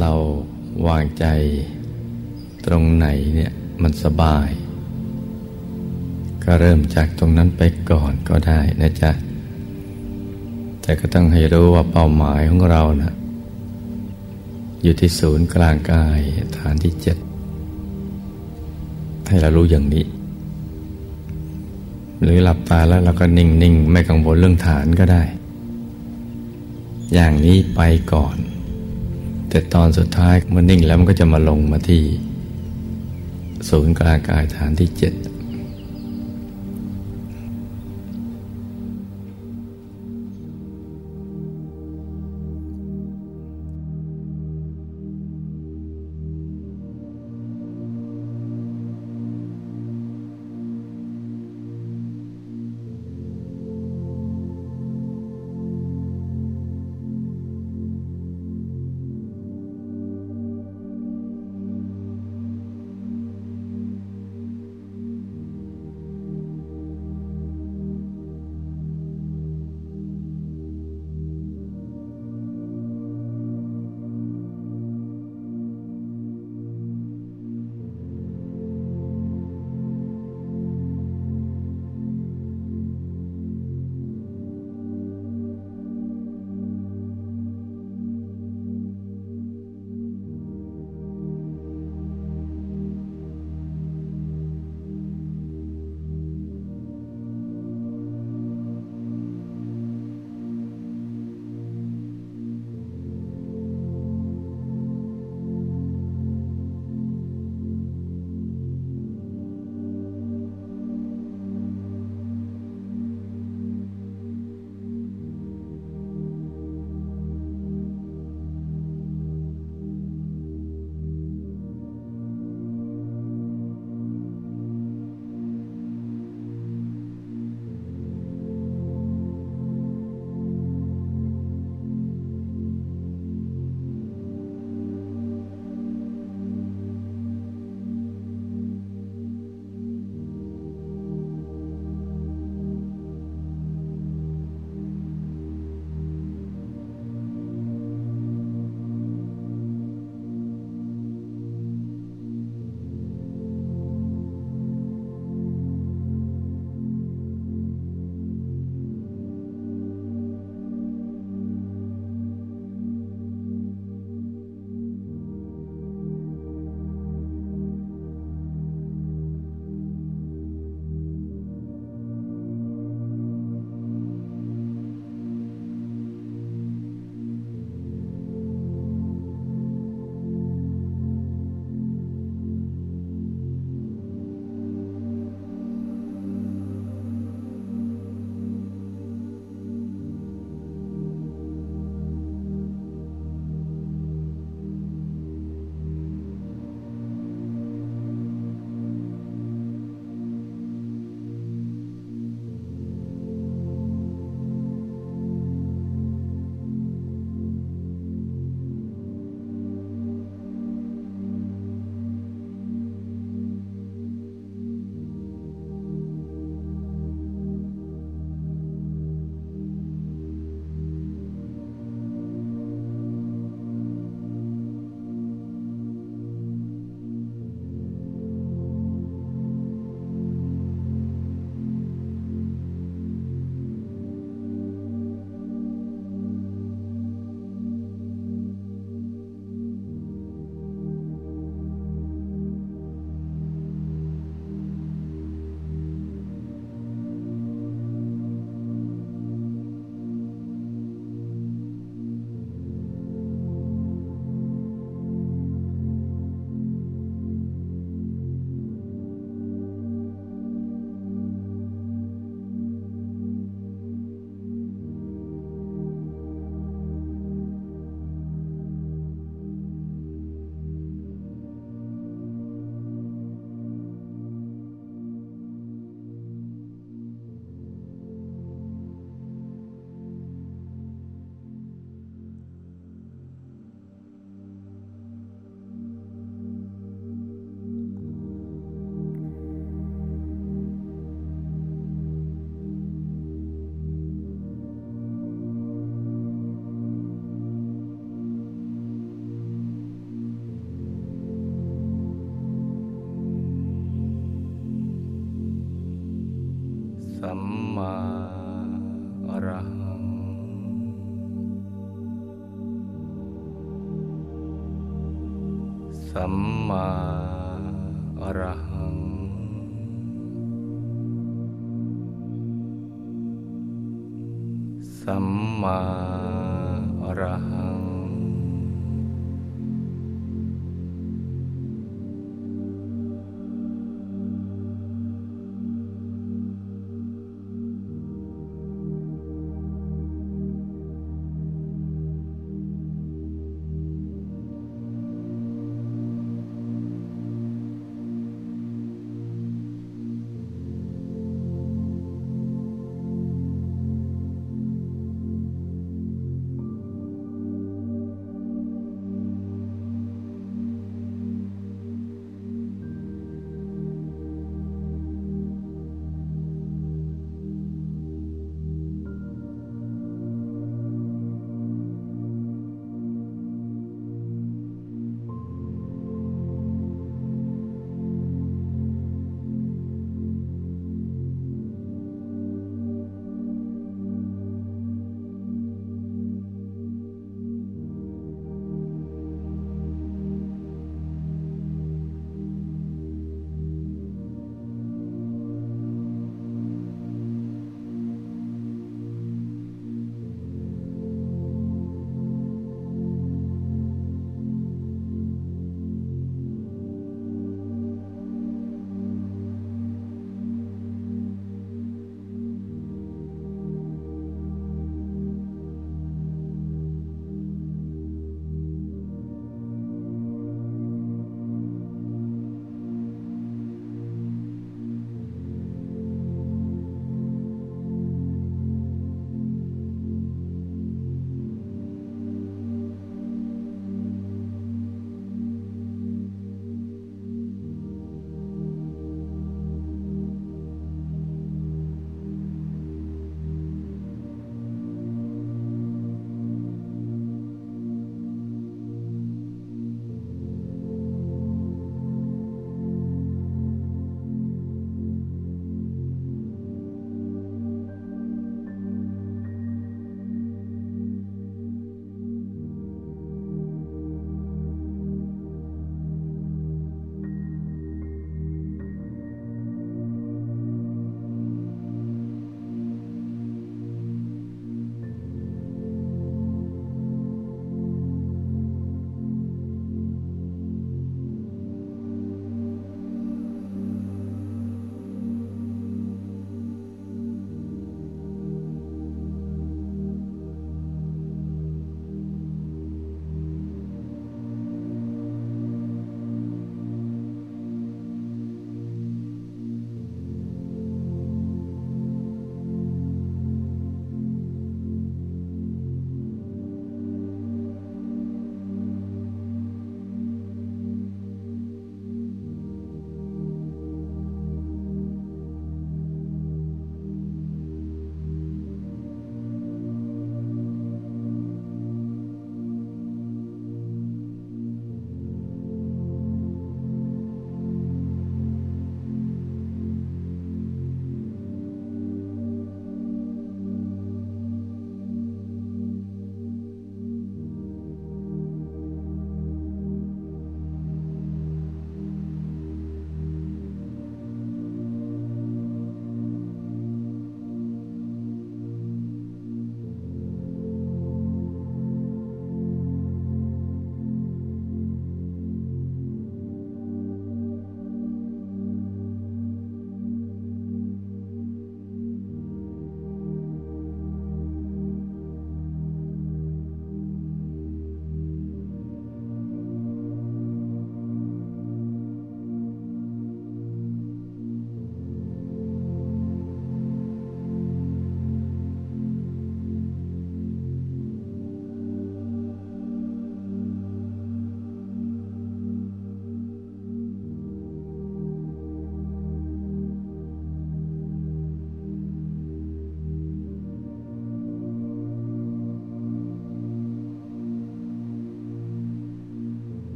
เราวางใจตรงไหนเนี่ยมันสบาย ก็เริ่มจากตรงนั้นไปก่อนก็ได้นะจ๊ะ แต่ก็ต้องให้รู้ว่าเป้าหมายของเรานะอยู่ที่ศูนย์กลางกายฐานที่เจ็ดให้เรารู้อย่างนี้ หรือหลับตาแล้วเราก็นิ่ง ๆ ไม่กังวลเรื่องฐานก็ได้ อย่างนี้ไปก่อน แต่ตอนสุดท้ายมันนิ่งแล้วมันก็จะมาลงมาที่ ศูนย์กลางกายฐานที่เจ็ด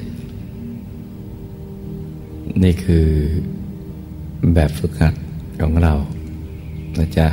ด นี่คือแบบฝึกหัดของเรานะจ๊ะ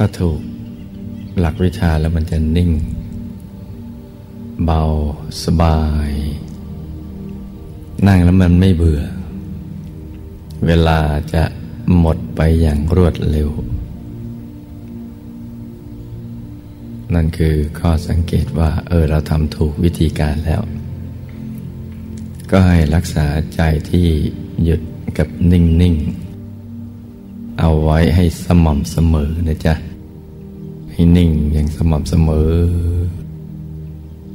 ถ้าถูกหลักวิชาแล้วมันจะนิ่ง เบาสบาย นั่งแล้วมันไม่เบื่อ เวลาจะหมดไปอย่างรวดเร็ว นั่นคือข้อสังเกตว่า เออเราทำถูกวิธีการแล้ว ก็ให้รักษาใจที่หยุดกับนิ่ง ๆ เอาไว้ให้สม่ำเสมอนะจ๊ะ ให้นิ่งอย่างสม่ำเสมอ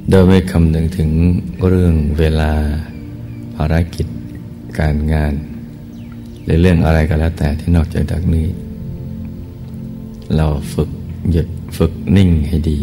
โดยไม่คำนึงถึงเรื่องเวลา ภารกิจ การงาน หรือเรื่องอะไรก็แล้วแต่ที่นอกจากนี้ เราฝึกหยุดฝึกนิ่งให้ดี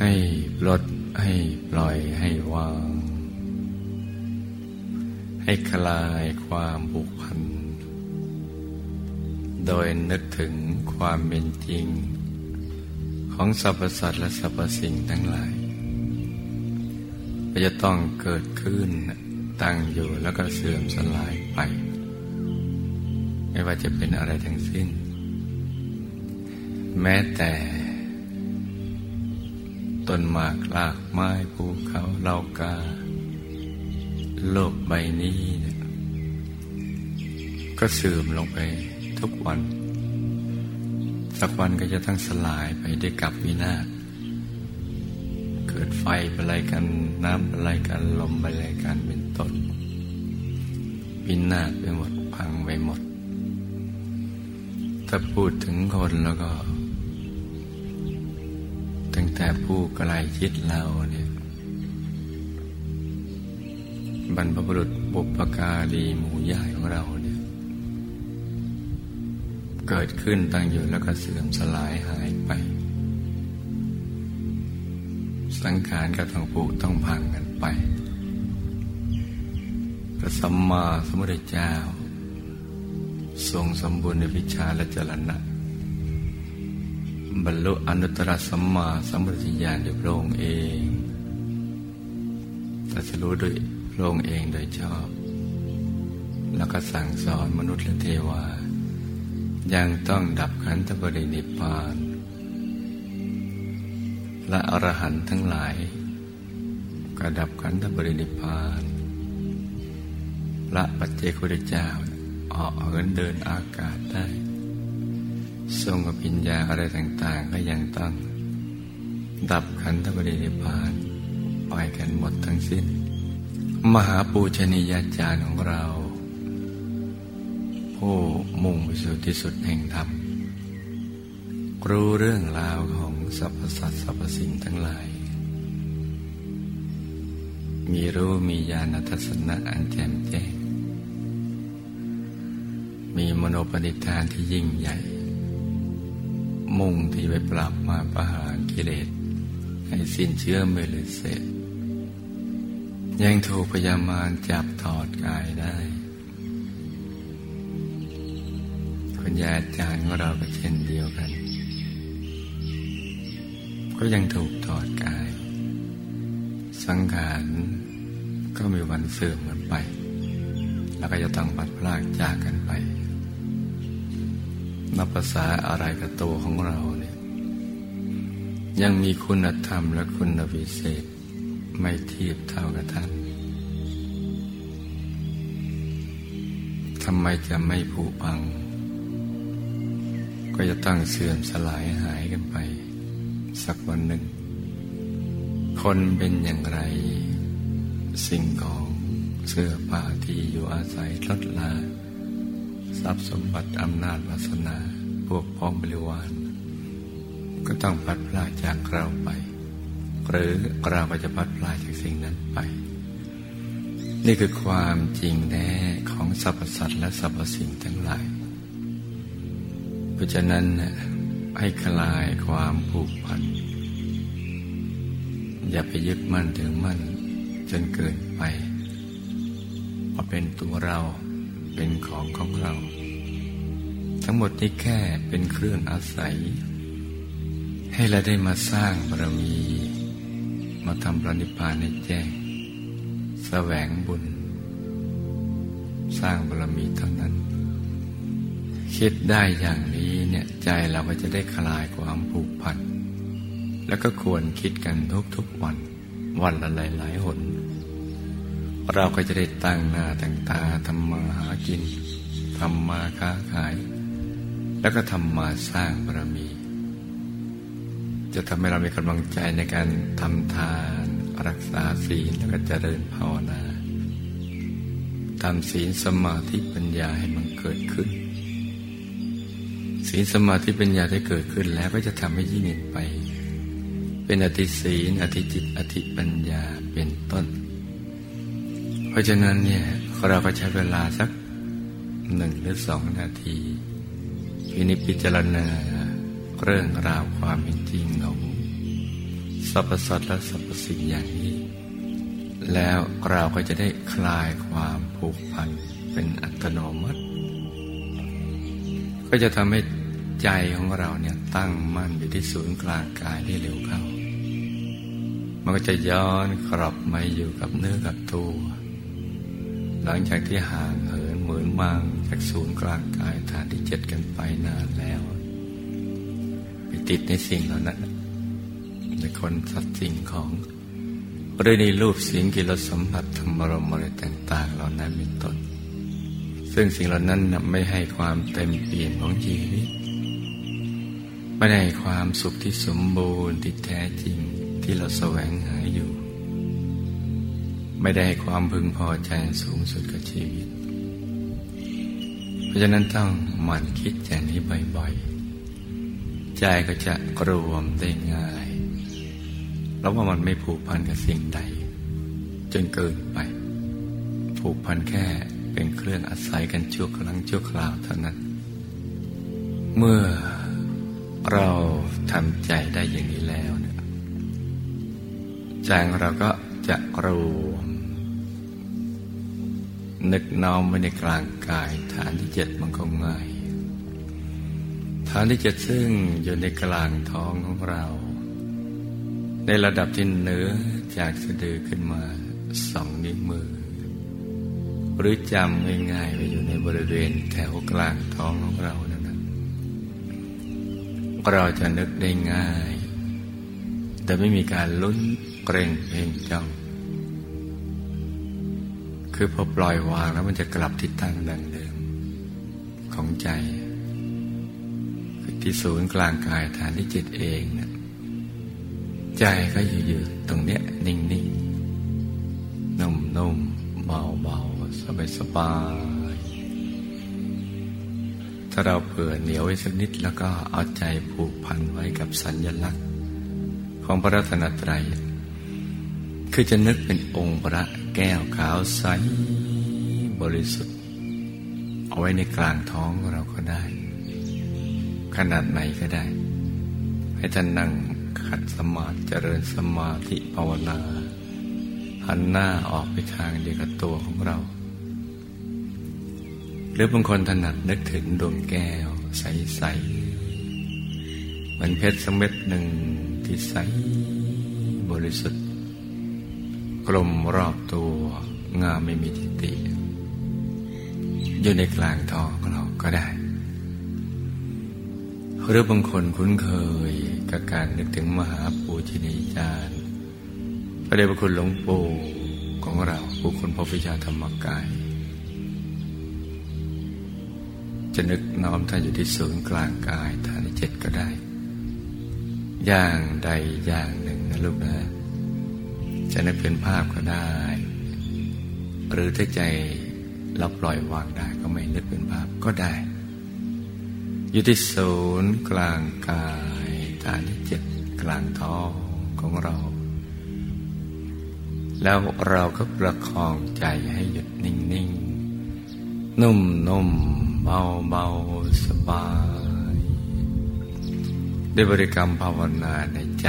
ให้ปลดให้ปล่อยให้วาง ให้คลายความผูกพัน โดยนึกถึงความเป็นจริง ของสรรพสัตว์และสรรพสิ่งทั้งหลายจะต้องเกิดขึ้นตั้งอยู่แล้วก็เสื่อมสลายไป ไม่ว่าจะเป็นอะไรทั้งสิ้น แม้แต่ ต้นหมากลากไม้ภูเขาเล่ากา โลกใบนี้เนี่ยก็เสื่อมลงไปทุกวัน สักวันก็จะต้องสลายไปด้วยกับวินาศเกิดไฟอะไรกันน้ำอะไรกันลมอะไรกันเป็นต้นวินาศไปหมดพังไปหมด ถ้าพูดถึงคนแล้วก็ แต่ผู้ไกลชิดเราเนี่ยบรรพบุรุษบุปการีหมู่ใหญ่ของเราเนี่ยเกิดขึ้นตั้งอยู่แล้วก็เสื่อมสลายหายไป สังขารก็ต้องปุต้องพังกันไปพระสัมมาสัมพุทธเจ้า ทรงสมบูรณ์ในวิชาและจรณะ บรรลุอนุตตรสัมมาสัมปวิญาณด้วยพระองค์เองตรัสรู้ด้วยพระองค์เองโดยชอบ แล้วก็สั่งสอนมนุษย์และเทวา ยังต้องดับขันธปรินิพพาน และอรหันต์ทั้งหลายก็ดับขันธปรินิพพานละปัจเจกุฎเจ้าออกเหินเดินอากาศได้ ทรงกับปิญญาอะไรต่างๆ ก็ยังต้อง ดับขันธปรินิพานไปกันหมดทั้งสิ้น มหาปูชนียาจารย์ของเรา ผู้มุ่งไปสู่ที่สุดแห่งธรรม รู้เรื่องราวของสรรพสัตว์สรรพสิ่งทั้งหลาย มีรู้มีญาณทัศนะอันแจ่มแจ้ง มีมโนปณิธานที่ยิ่งใหญ่ มุ่งที่ไปปรับมาประหารกิเลสให้สิ้นเชื้อเมื่เลยเสร็จ ยังถูกพยามารจับถอดกายได้คุณยาอาจารย์ของเราก็เช่นเดียวกัน ก็ยังถูกถอดกาย สังขารก็มีวันเสื่อมกันไป แล้วก็จะต้องบัดพลากจากกันไป นับภาษาอะไรกับตัวของเราเนี่ยยังมีคุณธรรมและคุณวิเศษ ไม่เทียบเท่ากับท่านทำไมจะไม่ผุพัง ก็จะตั้งเสื่อมสลายหายกันไป สักวันหนึ่ง คนเป็นอย่างไร สิ่งของเสื้อผ้าที่อยู่อาศัยลดลา ทรัพย์สมบัติอำนาจวาสนา พวกพ้องบริวาร ก็ต้องพัดพลาจากเราไป หรือเราก็จะพัดพลาจากสิ่งนั้นไป นี่คือความจริงแน่ของสรรพสัตว์และสรรพสิ่งทั้งหลาย เพราะฉะนั้นให้คลายความผูกพัน อย่าไปยึดมั่นถึงมั่นจนเกินไปว่าเป็นตัวเรา เป็นของของเรา ทั้งหมดนี้แค่เป็นเครื่องอาศัย ให้เราได้มาสร้างบารมี มาทำปรนิพานในแจ้งแสวงบุญ สร้างบารมีเท่านั้น คิดได้อย่างนี้เนี่ยใจเราก็จะได้คลายความผูกพันแล้วก็ควรคิดกันทุกๆวัน วันละหลายๆหน เราก็จะได้ตั้งหน้าตั้งตาทำมาหากินทำมาค้าขาย แล้วก็ทำมาสร้างบารมี จะทำให้เรามีกำลังใจในการทำทานรักษาศีลแล้วก็เจริญภาวนาทำศีลสมาธิปัญญาให้มันเกิดขึ้น ศีลสมาธิปัญญาได้เกิดขึ้นแล้วก็จะทำให้ยิ่งไป เป็นอธิศีลอธิจิตอธิปัญญาเป็นต้น เพราะฉะนั้นเนี่ยเราก็ใช้เวลาสักหนึ่งหรือสองนาทีพินิจพิจารณาเรื่องราวความเป็นจริงของสรรพสัตว์และสรรพสิ่งอย่างนี้ แล้วเราก็จะได้คลายความผูกพันเป็นอัตโนมัติ ก็จะทำให้ใจของเราเนี่ยตั้งมั่นอยู่ที่ศูนย์กลางกายได้เร็วเข้า มันก็จะย้อนกลับมาอยู่กับเนื้อกับตัว หลังจากที่ห่างเหินเหมือนมางจากศูนย์กลางกายฐานที่เจ็ดกันไปนานแล้ว ไปติดในสิ่งเหล่านั้นในคนสัตว์สิ่งของหรือในรูปเสียงกิรสัมผัสธรรมรมอะไรต่าง ๆ เหล่านั้นเป็นต้นซึ่งสิ่งเหล่านั้นไม่ให้ความเต็มเปี่ยมของชีวิตไม่ได้ความสุขที่สมบูรณ์ที่แท้จริงที่เราแสวงหาอยู่ ไม่ได้ให้ความพึงพอใจสูงสุดกับชีวิต เพราะฉะนั้นต้องหมั่นคิดอย่างนี้บ่อยๆ ใจก็จะรวมได้ง่าย แล้วว่ามันไม่ผูกพันกับสิ่งใด จนเกินไป ผูกพันแค่เป็นเครื่องอาศัยกันชั่วครั้งชั่วคราวเท่านั้น เมื่อเราทำใจได้อย่างนี้แล้วเนี่ยใจของเราก็ จะรวม นึกน้อมไว้ในกลางกาย ฐานที่เจ็ดมันก็ง่าย ฐานที่เจ็ดซึ่งอยู่ในกลางท้องของเรา ในระดับที่เหนือจากสะดือขึ้นมาสองนิ้วมือ หรือจำง่ายๆไปอยู่ในบริเวณแถวกลางท้องของเรานั่นนะเราจะนึกได้ง่าย แต่ไม่มีการลุ้นเกรงเพ่งจ้อง คือพอปล่อยวางแล้วมันจะกลับทิศทางดังเดิม ของใจที่ศูนย์กลางกายฐานที่จิตเองเนะใจก็อยู่ๆตรงเนี้ย นิ่งๆนุ่มๆเบาๆสบายๆถ้าเราเผื่อเหนียวไว้สักนิดแล้วก็เอาใจผูกพันไว้กับสัญญลักษณ์ ของพระรัตนตรัยคือจะนึกเป็นองค์พระ แก้วขาวใสบริสุทธิ์ เอาไว้ในกลางท้องเราก็ได้ ขนาดไหนก็ได้ ให้ท่านนั่งขัดสมาธิเจริญสมาธิภาวนาหันหน้าออกไปทางเดียวกับตัวของเรา หรือบางคนถนัดนึกถึงดวงแก้ว ใสๆเหมือนเพชรสเม็ดหนึ่งที่ใสบริสุทธิ์ กลมรอบตัว งามไม่มีทิฏฐิอยู่ในกลางท้องของเราก็ได้ หรือบางคนคุ้นเคยกับการนึกถึงมหาปูชนียาจารย์พระเดชพระคุณหลวงปู่ของเราผู้คนพบวิชาธรรมกาย จะนึกน้อมท่านอยู่ที่ศูนย์กลางกายฐานที่เจ็ดก็ได้ อย่างใดอย่างหนึ่งนะลูกนะ จะนึกเป็นภาพก็ได้ หรือถ้าใจเราปล่อยวางได้ก็ไม่นึกเป็นภาพก็ได้ อยู่ที่ศูนย์กลางกายฐานที่เจ็ดกลางท้องของเรา แล้วเราก็ประคองใจให้หยุดนิ่งๆ นุ่มๆ เบาๆ สบายด้วยบริกรรมภาวนาในใจ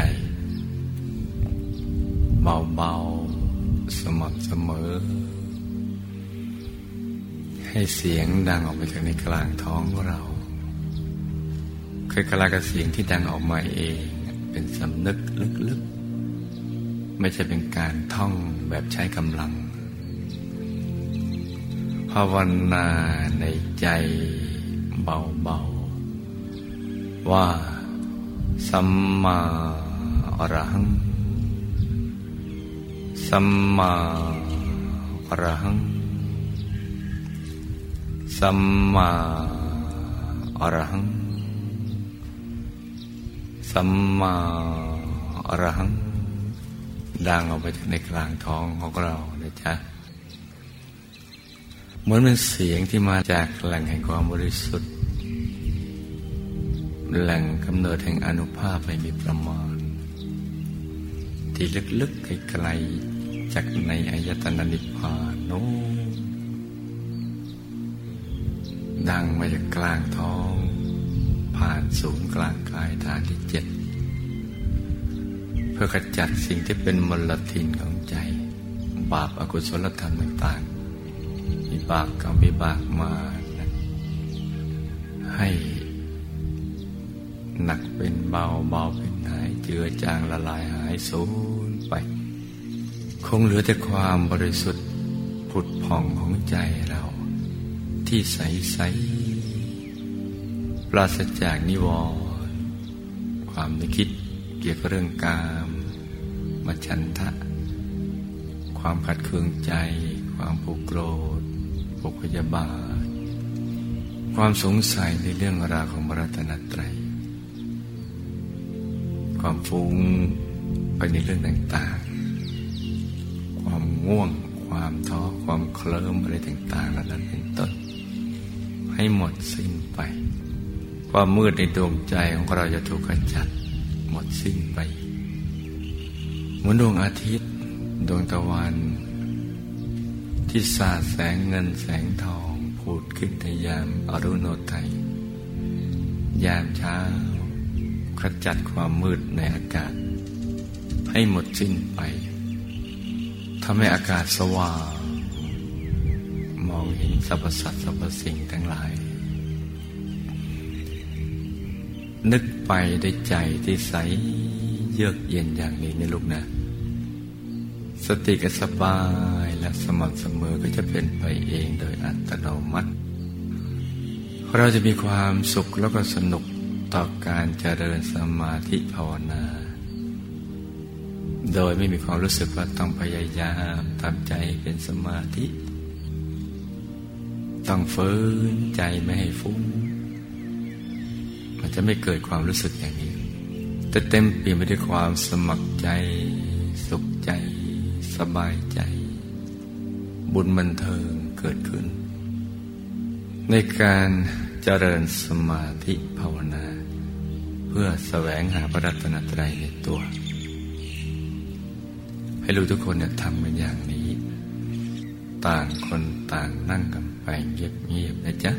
เบาๆ สม่ำเสมอ ให้เสียงดังออกไปจากในกลางท้องของเราเคยกลากับเสียงที่ดังออกมาเอง เป็นสำนึกลึกๆ ไม่ใช่เป็นการท่องแบบใช้กำลังภาวนาในใจเบาๆ ว่าสัมมาอรหัง สัมมาอรหัง สัมมาอรหัง สัมมาอรหัง ดังออกไปในกลางท้องของเรานะจ๊ะ เหมือนเป็นเสียงที่มาจากแหล่งแห่งความบริสุทธิ์ แหล่งกำเนิดแห่งอนุภาพไม่มีประมาณ ที่ลึกๆไกลๆ จากในอายตนะนิพพานโน้ดังมาจากกลางท้อง ผ่านศูนย์กลางกายฐานที่เจ็ดเพื่อขจัดสิ่งที่เป็นมลทินของใจ บาปอากุศลธรรมต่างๆมีบาปกรรมวิบากมาใให้หนักเป็นเบาเบาเป็นหายเจือจางละลายหายสูญ คงเหลือแต่ความบริสุทธิ์ผุดผ่องของใจเรา ที่ใสใสปราศจากนิวรณ์ความนึกคิดเกี่ยวกับเรื่องกามมาชันทะ ความขัดเคืองใจ ความผูกโกรธผูกพยาบาท ความสงสัยในเรื่องราวของบรัตนตรัย ความฟุ้งไปในเรื่องต่างๆ ความง่วง ความท้อความเคลิ้มอะไรต่างๆเหล่านั้นเป็นต้น ให้หมดสิ้นไป ความมืดในดวงใจของเราจะถูกขจัด หมดสิ้นไปเหมือนดวงอาทิตย์ ดวงตะวัน ที่สาดแสงเงินแสงทองผุดขึ้นในยามอรุณโนไทยยามเช้าขจัดความมืดในอากาศ ให้หมดสิ้นไปำให้อากาศสว่าง มองเห็นสรรพสัตว์สรรพสิ่งทั้งหลาย นึกไปได้ใจที่ใสเยือกเย็นอย่างนี้ในลูกนะ สติก็สบายและสม่ำเสมอก็จะเป็นไปเองโดยอัตโนมัติ เราจะมีความสุขแล้วก็สนุกต่อการเจริญสมาธิภาวนา โดยไม่มีความรู้สึกว่าต้องพยายามทำใจเป็นสมาธิ ต้องฝืนใจไม่ให้ฟุ้ง มันจะไม่เกิดความรู้สึกอย่างนี้แต่เต็มเปี่ยนไปด้วยความสมัครใจ สุขใจ สบายใจ บุญบันเทิงเกิดขึ้น ในการเจริญสมาธิภาวนา เพื่อแสวงหาพระรัตนตรัยในตัว ให้รู้ทุกคนเนี่ยทำกันอย่างนี้ ต่างคนต่างนั่งกันไปเงียบๆนะจ๊ะ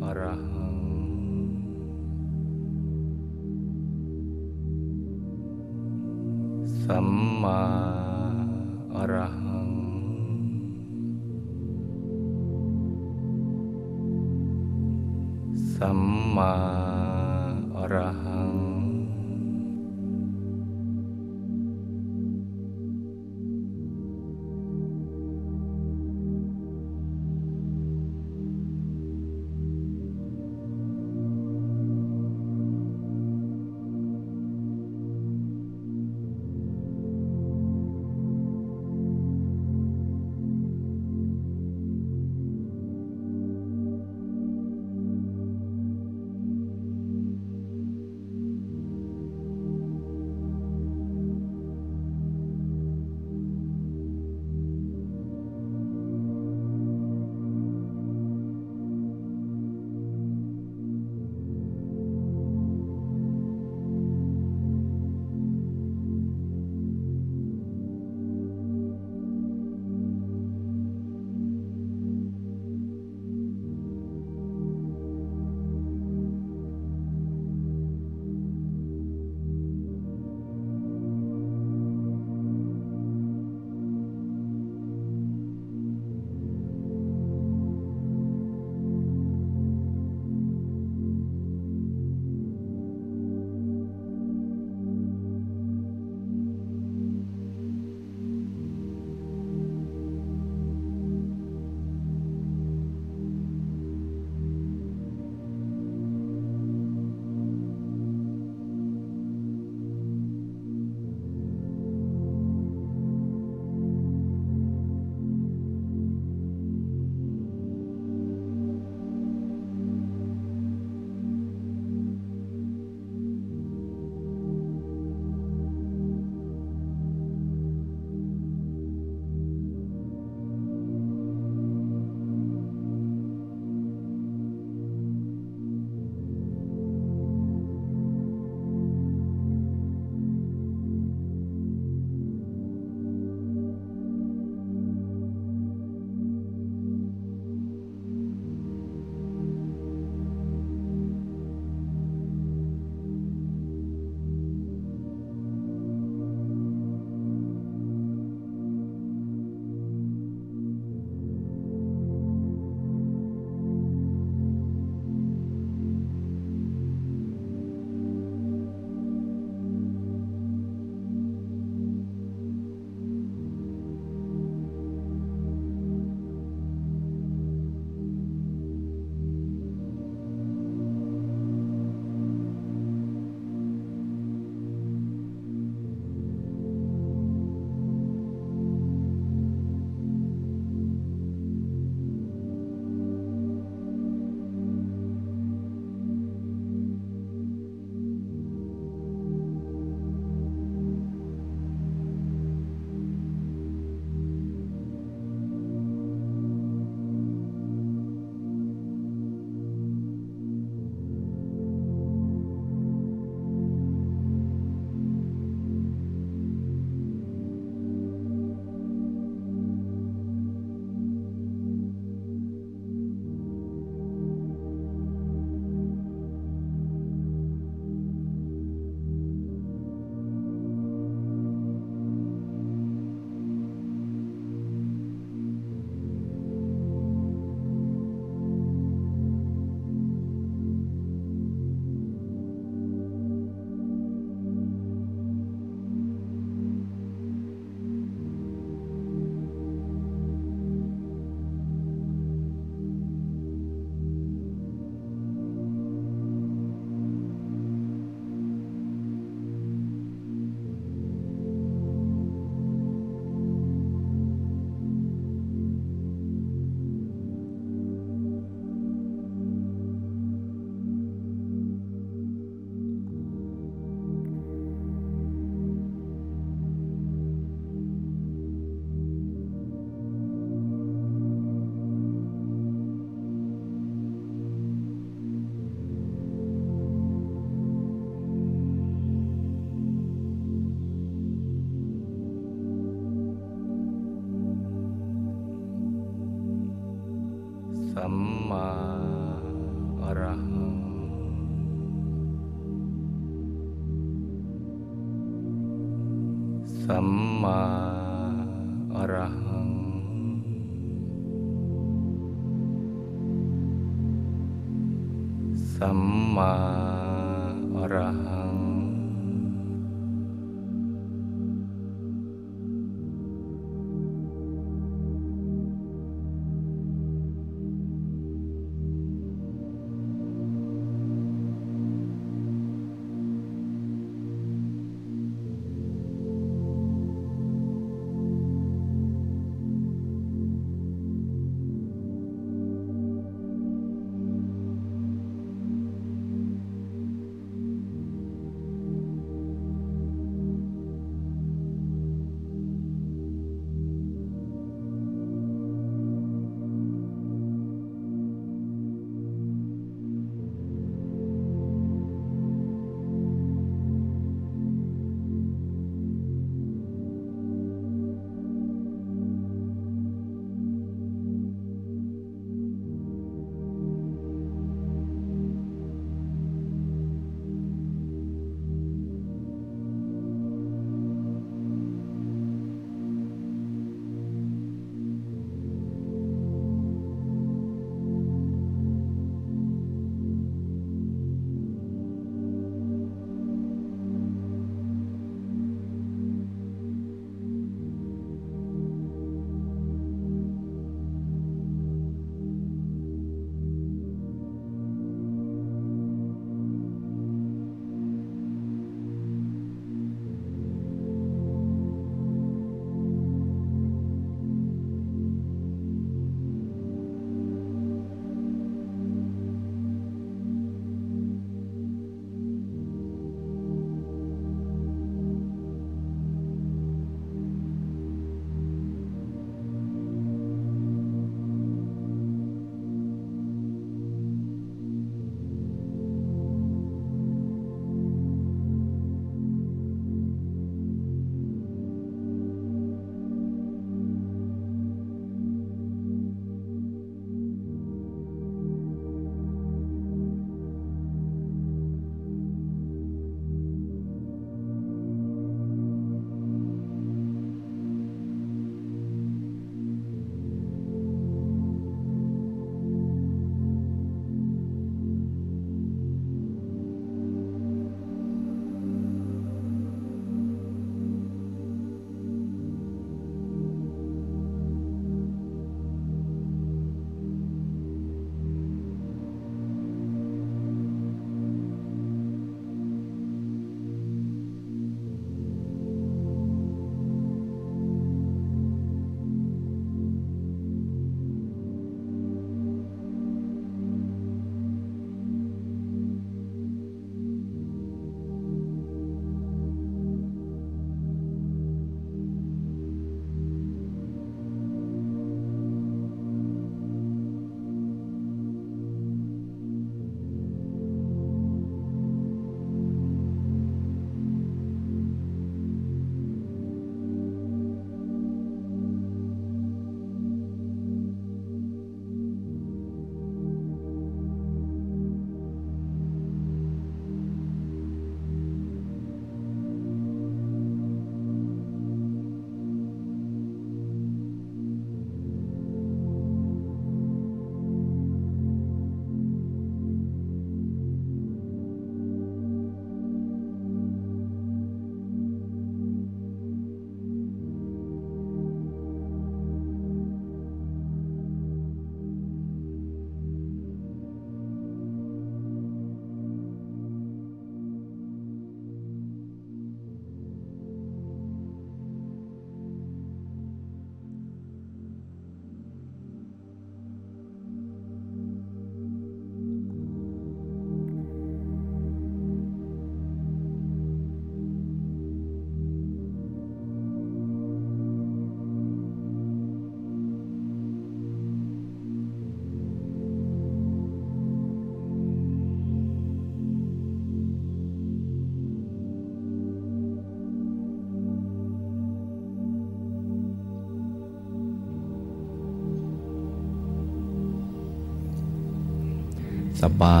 สบา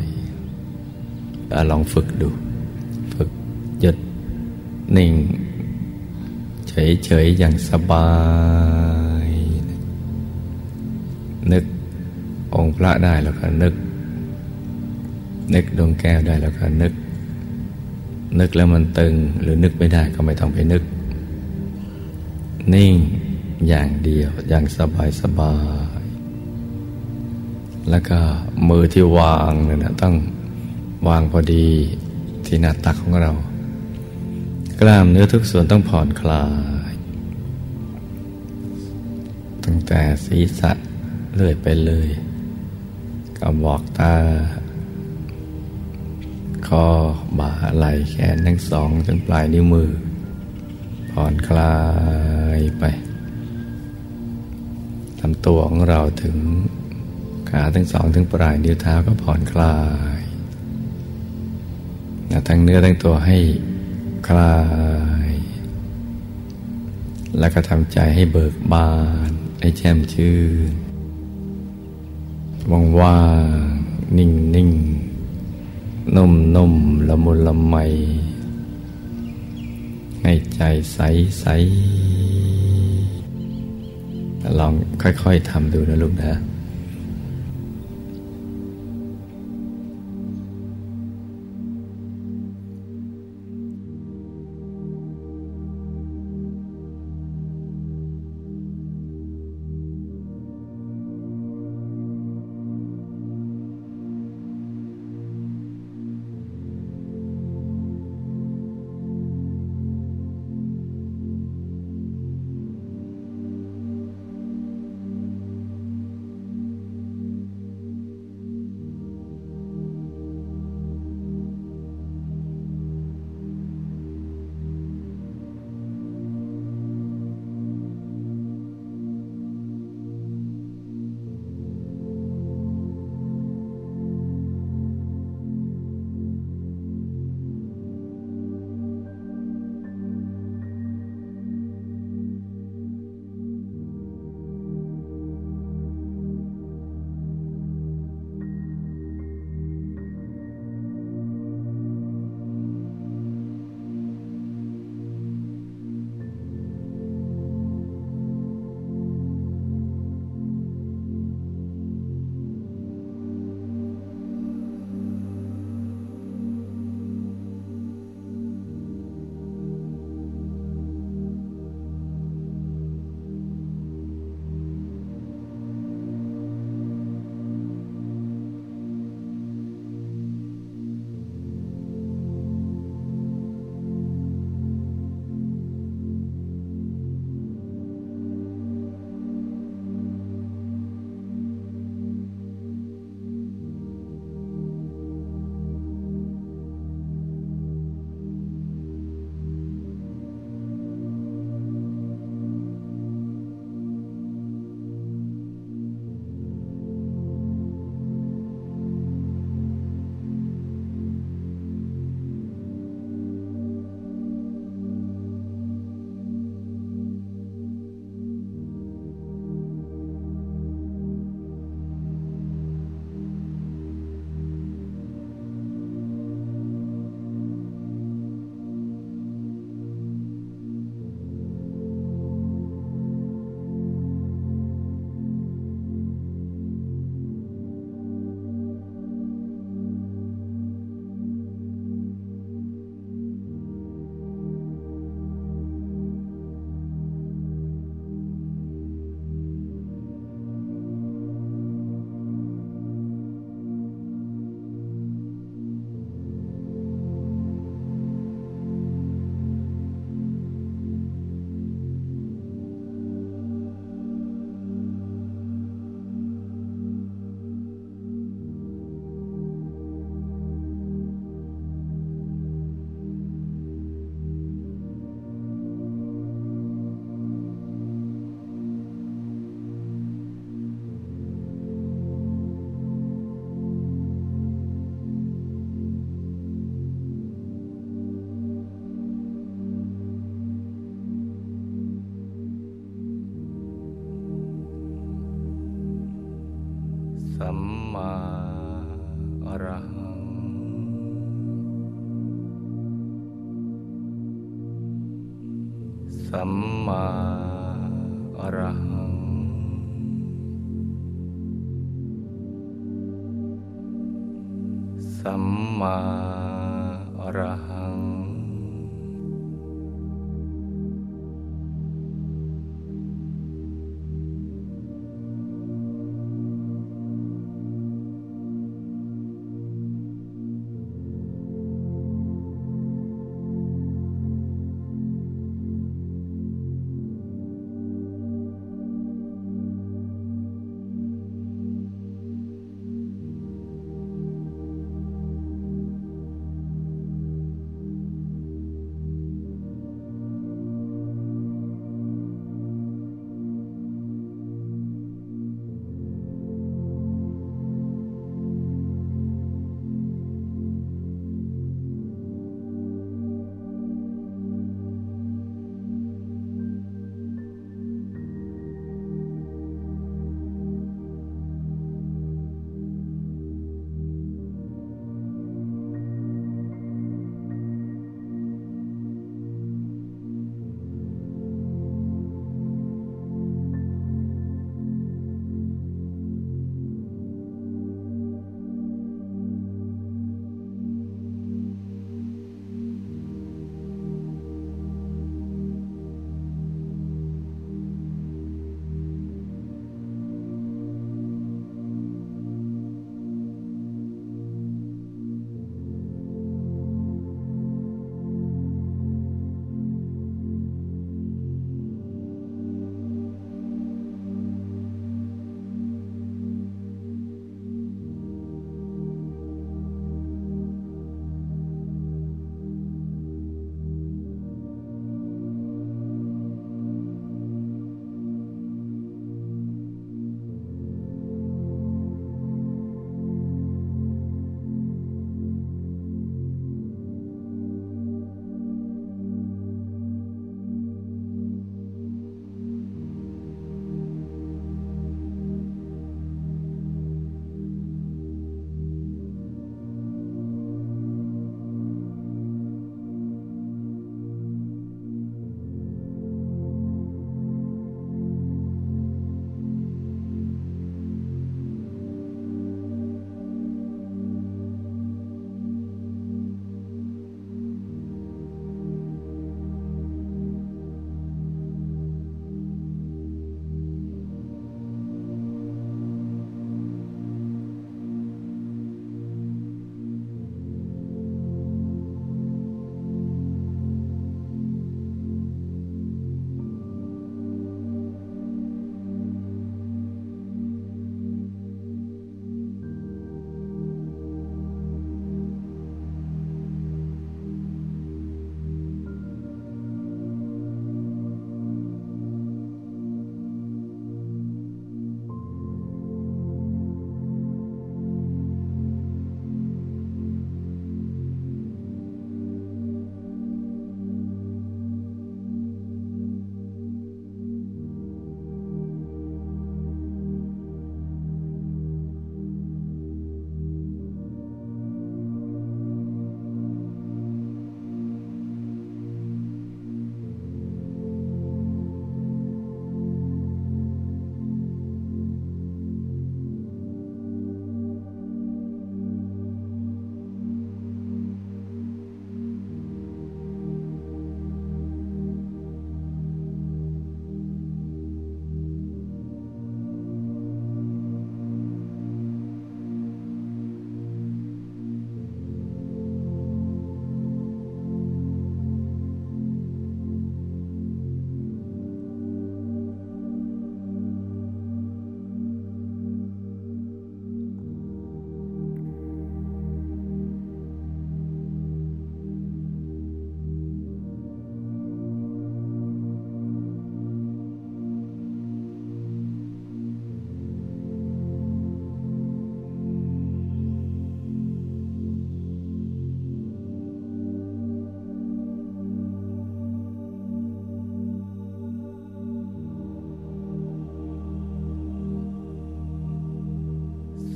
ยลองฝึกดู ฝึกหยุดนิ่ง เฉยๆอย่างสบาย นึกองค์พระได้แล้วก็นึก นึกดวงแก้วได้แล้วก็นึก นึกแล้วมันตึงหรือนึกไม่ได้ก็ไม่ต้องไปนึก นิ่งอย่างเดียวอย่างสบายสบาย แล้วก็มือที่วางเนี่ยนะต้องวางพอดีที่หน้าตักของเรา กล้ามเนื้อทุกส่วนต้องผ่อนคลาย ตั้งแต่ศีรษะเลื่อยไปเลยกระบอกตา คอบ่าไหล่แขนทั้งสองจนปลายนิ้วมือ ผ่อนคลายไปลำตัวของเราถึง ขาทั้งสองถึงปลายนิ้วเท้าก็ผ่อนคลายทั้งเนื้อทั้งตัวให้คลาย แล้วก็ทำใจให้เบิกบาน ให้แช่มชื่นว่างว่างนิ่งนิ่งนุ่มนุ่มละมุนละไม ให้ใจใสใสลองค่อย ๆทำดูนะลูกนะ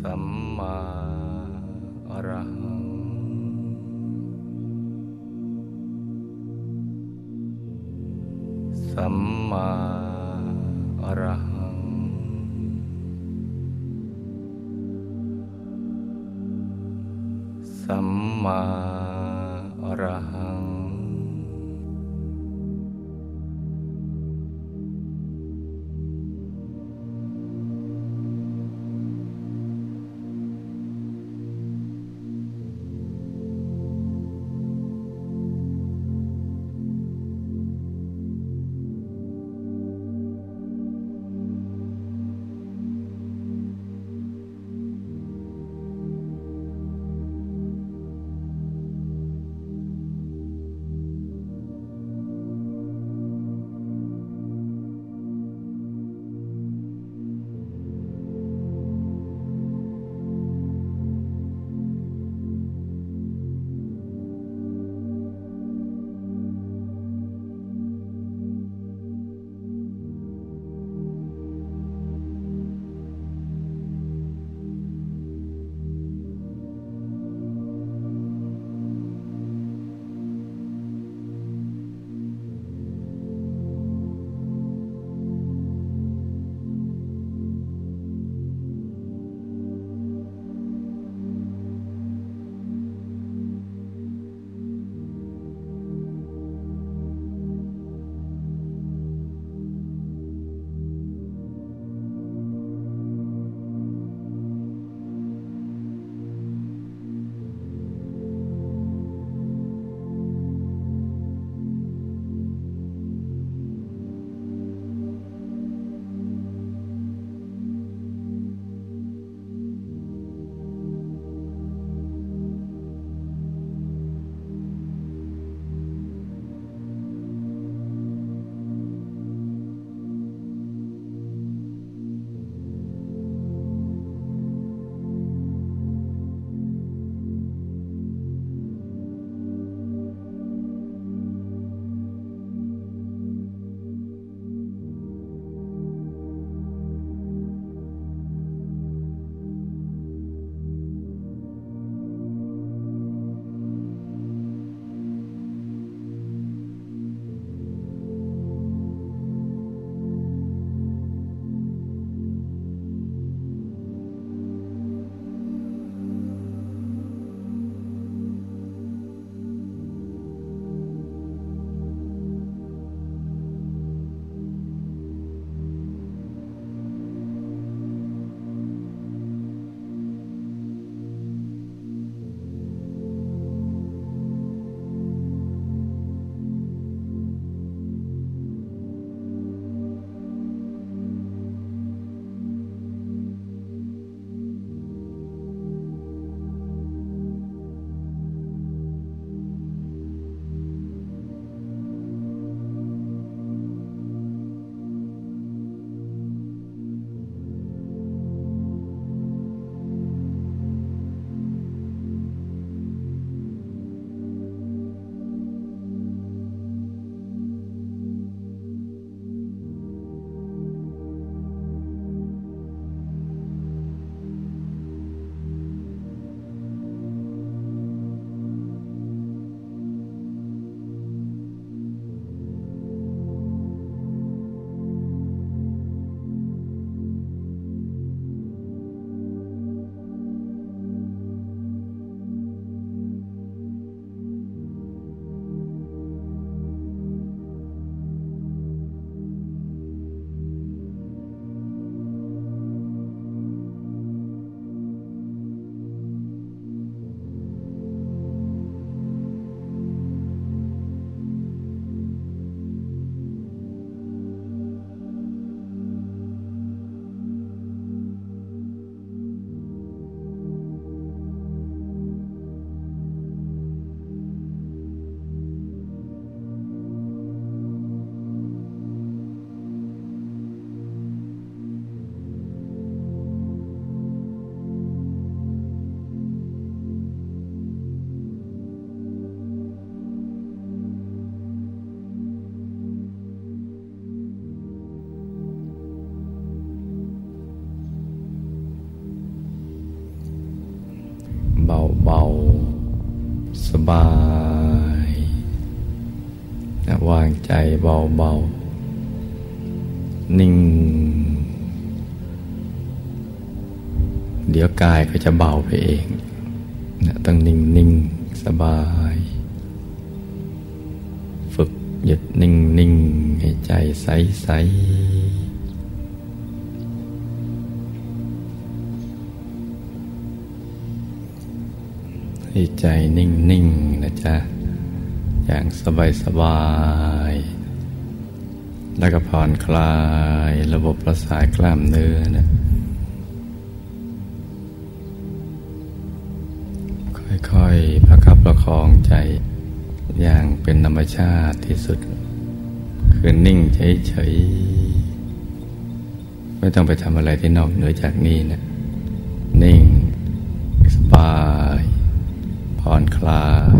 สัมมาอระหังสัมมาอรหัง สัมมาายวางใจเบาๆ นิ่ง เดี๋ยวกายก็จะเบาไปเองต้องนิ่งนิ่งสบาย ฝึกหยุดนิ่งนิ่งให้ใจใสใส ใจนิ่งๆนนะจ๊ะ อย่างสบายๆแล้วก็ผ่อนคลายระบบประสาทกล้ามเนื้อนะค่อยๆประคับประคองใจอย่างเป็นธรรมชาติที่สุด คือนิ่งเฉยๆ ไม่ต้องไปทำอะไรที่นอกเหนือจากนี้นะ นิ่ง อนคลาย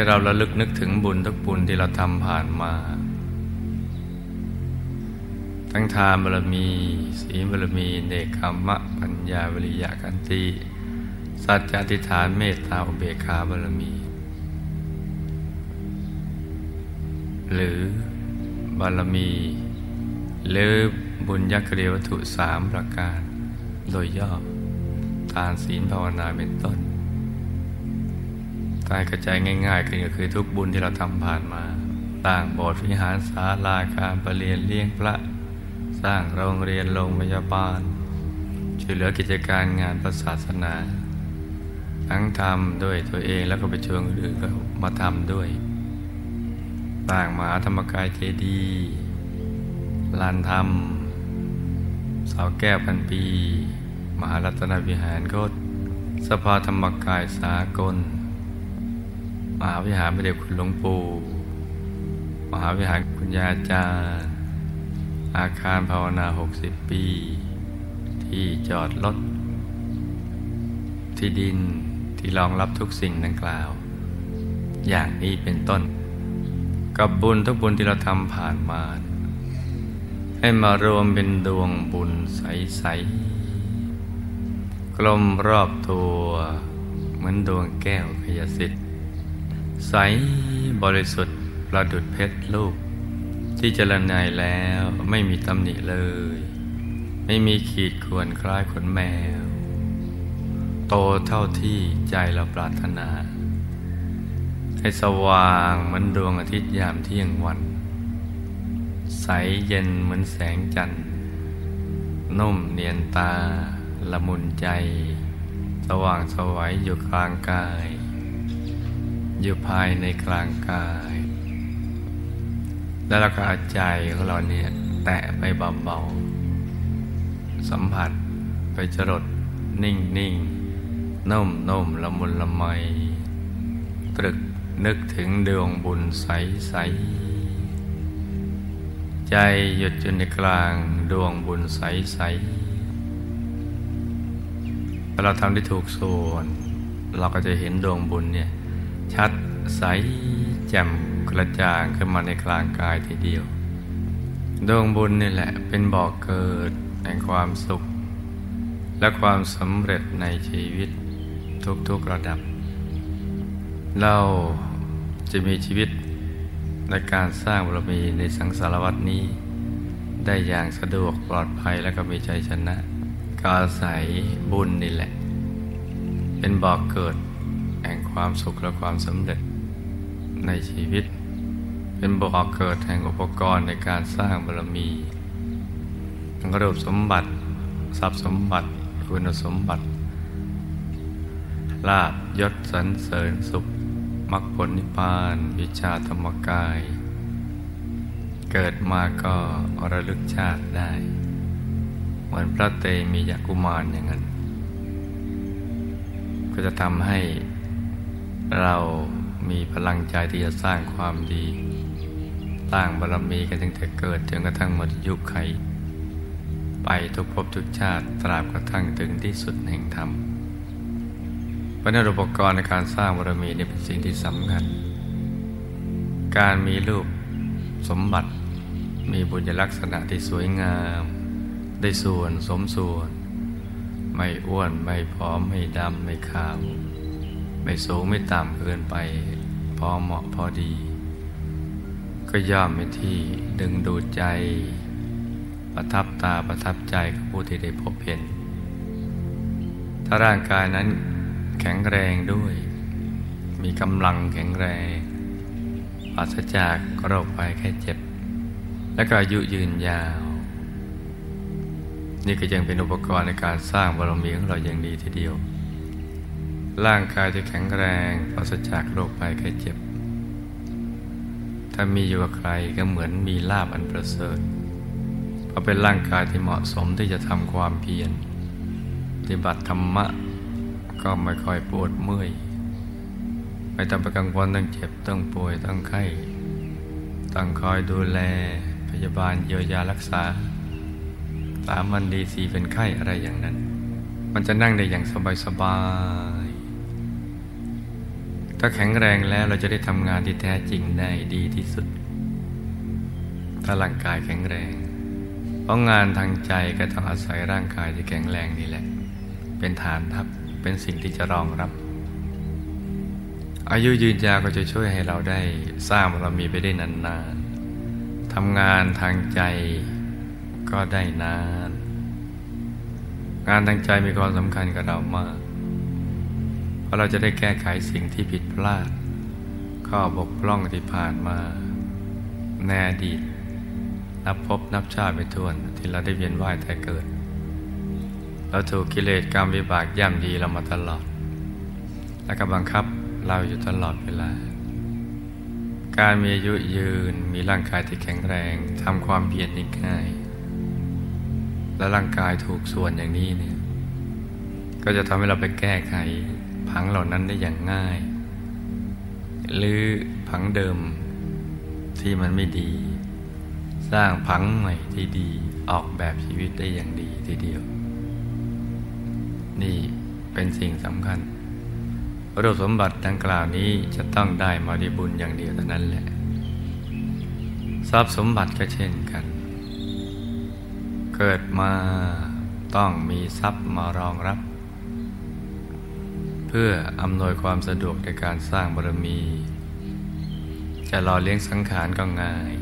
ให้เราระลึกนึกถึงบุญทุกบุญที่เราทำผ่านมา ทั้งทานบารมี ศีลบารมี เนคขมะ ปัญญาวิริยะกันติสัจจะติฐานเมตตาอุเบกขาบารมี หรือบารมี หรือบุญยักเรียวัตถุสามประการ โดยย่อทานศีลภาวนาเป็นต้น กายกระจายง่ายๆก็คือทุกบุญที่เราทำผ่านมาสร้างโบสถ์วิหารศาลาการประเรียนเลี้ยงพระ สร้างโรงเรียนโรงพยาบาลช่วยเหลือกิจการงานศาสนา ทั้งทำด้วยตัวเองแล้วก็ไปชวนคนอื่นก็มาทำด้วยสร้างมหาธรรมกายเจดีย์ลานธรรมเสาแก้วพันปี มหารัตนวิหารโคตสภาธรรมกายสากล มหาวิหารพระเดชคุณหลวงปู่มหาวิหารคุณยาจารย์อาคารภาวนา 60 ปี ที่จอดรถ ที่ดินที่รองรับทุกสิ่งดังกล่าว อย่างนี้เป็นต้น กับบุญทุกบุญที่เราทำผ่านมา ให้มารวมเป็นดวงบุญใส ๆ กลมรอบตัวเหมือนดวงแก้วพยสิทธิ ใสบริสุทธิ์ประดุดเพชรลูก ที่เจริญนายแล้วไม่มีตำหนิเลย ไม่มีขีดข่วนคล้ายขนแมว โตเท่าที่ใจเราปรารถนา ให้สว่างเหมือนดวงอาทิตย์ยามเที่ยงวัน ใสเย็นเหมือนแสงจันทร์นุ่มเนียนตาละมุนใจ สว่างสวัยอยู่กลางกาย อยู่ภายในกลางกาย แล้วเราก็เอาใจของเราเนี่ยแตะไปเบาๆสัมผัสไปจรดนิ่งนิ่งนุ่มนุ่มละมุนละไม ตรึกนึกถึงดวงบุญใสใสใจหยุดอยู่ในกลางดวงบุญใสใสถ้าเราทำได้ถูกส่วน เราก็จะเห็นดวงบุญเนี่ย ชัดใสแจ่มกระจ่างขึ้นมาในกลางกายทีเดียว ดวงบุญนี่แหละเป็นบ่อกเกิดแห่งความสุข และความสำเร็จในชีวิตทุกๆระดับ เราจะมีชีวิตในการสร้างบารมีในสังสารวัตนี้ ได้อย่างสะดวกปลอดภัยและก็มีใจชนะกาใสบุญนี่แหละ เป็นบ่อกเกิด ห่งความสุขและความสำเร็จในชีวิต เป็นบ่อกเกิดแห่งอุปกรณ์ในการสร้างบารมีทั้งรูปสมบัติ ทรัพย์สมบัติ คุณสมบัติ ลาบยศสรรเสริญสุขมรรคผลนิพพาน วิชาธรรมกาย เกิดมาก็ระลึกชาติได้ เหมือนพระเตมียกุมารอย่างนั้น ก็จะทำให้ เรามีพลังใจที่จะสร้างความดี สร้างบารมีกันตั้งแต่เกิดจนกระทั่งหมดยุคไข ไปทุกภพทุกชาติตราบกระทั่งถึงที่สุดแห่งธรรมเพราะนั้นอุปกรณ์ในการสร้างบารมีนี่เป็นสิ่งที่สำคัญ การมีรูปสมบัติมีบุญลักษณะที่สวยงาม ได้ส่วนสมส่วน ไม่อ้วนไม่ผอมไม่ดำไม่ขาว ไม่สูงไม่ต่ำเกินไป พอเหมาะพอดี ก็ย่อมเป็นที่ดึงดูดใจ ประทับตาประทับใจของผู้ที่ได้พบเห็น ถ้าร่างกายนั้นแข็งแรงด้วย มีกำลังแข็งแรงปราศจากโรคภัยแค่เจ็บ และก็อายุยืนยาว นี่ก็ยังเป็นอุปกรณ์ในการสร้างบารมีของเราอย่างดีทีเดียว ร่างกายที่แข็งแรงปราศจากโรคภัยแค่เจ็บ ถ้ามีอยู่กับใครก็เหมือนมีลาบอันประเสริฐเพราะเป็นร่างกายที่เหมาะสมที่จะทำความเพียรปฏิบัติธรรมะก็ไม่ค่อยปวดเมื่อย ไม่ต้องไปกังวลต้องเจ็บต้องป่วยต้องไข้ต้องคอยดูแลพยาบาลเยียวยารักษาสามวันดีสีเป็นไข้อะไรอย่างนั้น มันจะนั่งได้อย่างสบายสบาย ถ้าแข็งแรงแล้วเราจะได้ทำงานที่แท้จริงได้ดีที่สุด ถ้าร่างกายแข็งแรง เพราะงานทางใจก็ต้องอาศัยร่างกายที่แข็งแรงนี่แหละ เป็นฐานทัพเป็นสิ่งที่จะรองรับ อายุยืนยาวก็จะช่วยให้เราได้สร้างบารมีไปได้นานๆทำงานทางใจก็ได้นาน งานทางใจมีความสำคัญกับเรามาก เพราะเราจะได้แก้ไขสิ่งที่ผิดพลาด ข้อบกพร่องที่ผ่านมาในอดีตนับพบนับชาติไปทวนที่เราได้เวียนว่ายแต่เกิด เราถูกกิเลสกรรมวิบากย่ำยีเรามาตลอด และก็บังคับเราอยู่ตลอดเวลา การมีอายุยืนมีร่างกายที่แข็งแรงทำความเพียรนี่ง่าย และร่างกายถูกส่วนอย่างนี้เนี่ยก็จะทำให้เราไปแก้ไข ผังเหล่านั้นได้อย่างง่าย หรือผังเดิมที่มันไม่ดี สร้างผังใหม่ที่ดีออกแบบชีวิตได้อย่างดีทีเดียว นี่เป็นสิ่งสำคัญรูปสมบัติดังกล่าวนี้จะต้องได้มาดีบุญอย่างเดียวเท่านั้นแหละ ทรัพย์สมบัติก็เช่นกัน เกิดมาต้องมีทรัพย์มารองรับ เพื่ออำนวยความสะดวกในการสร้างบารมี จะรอเลี้ยงสังขารก็ง่าย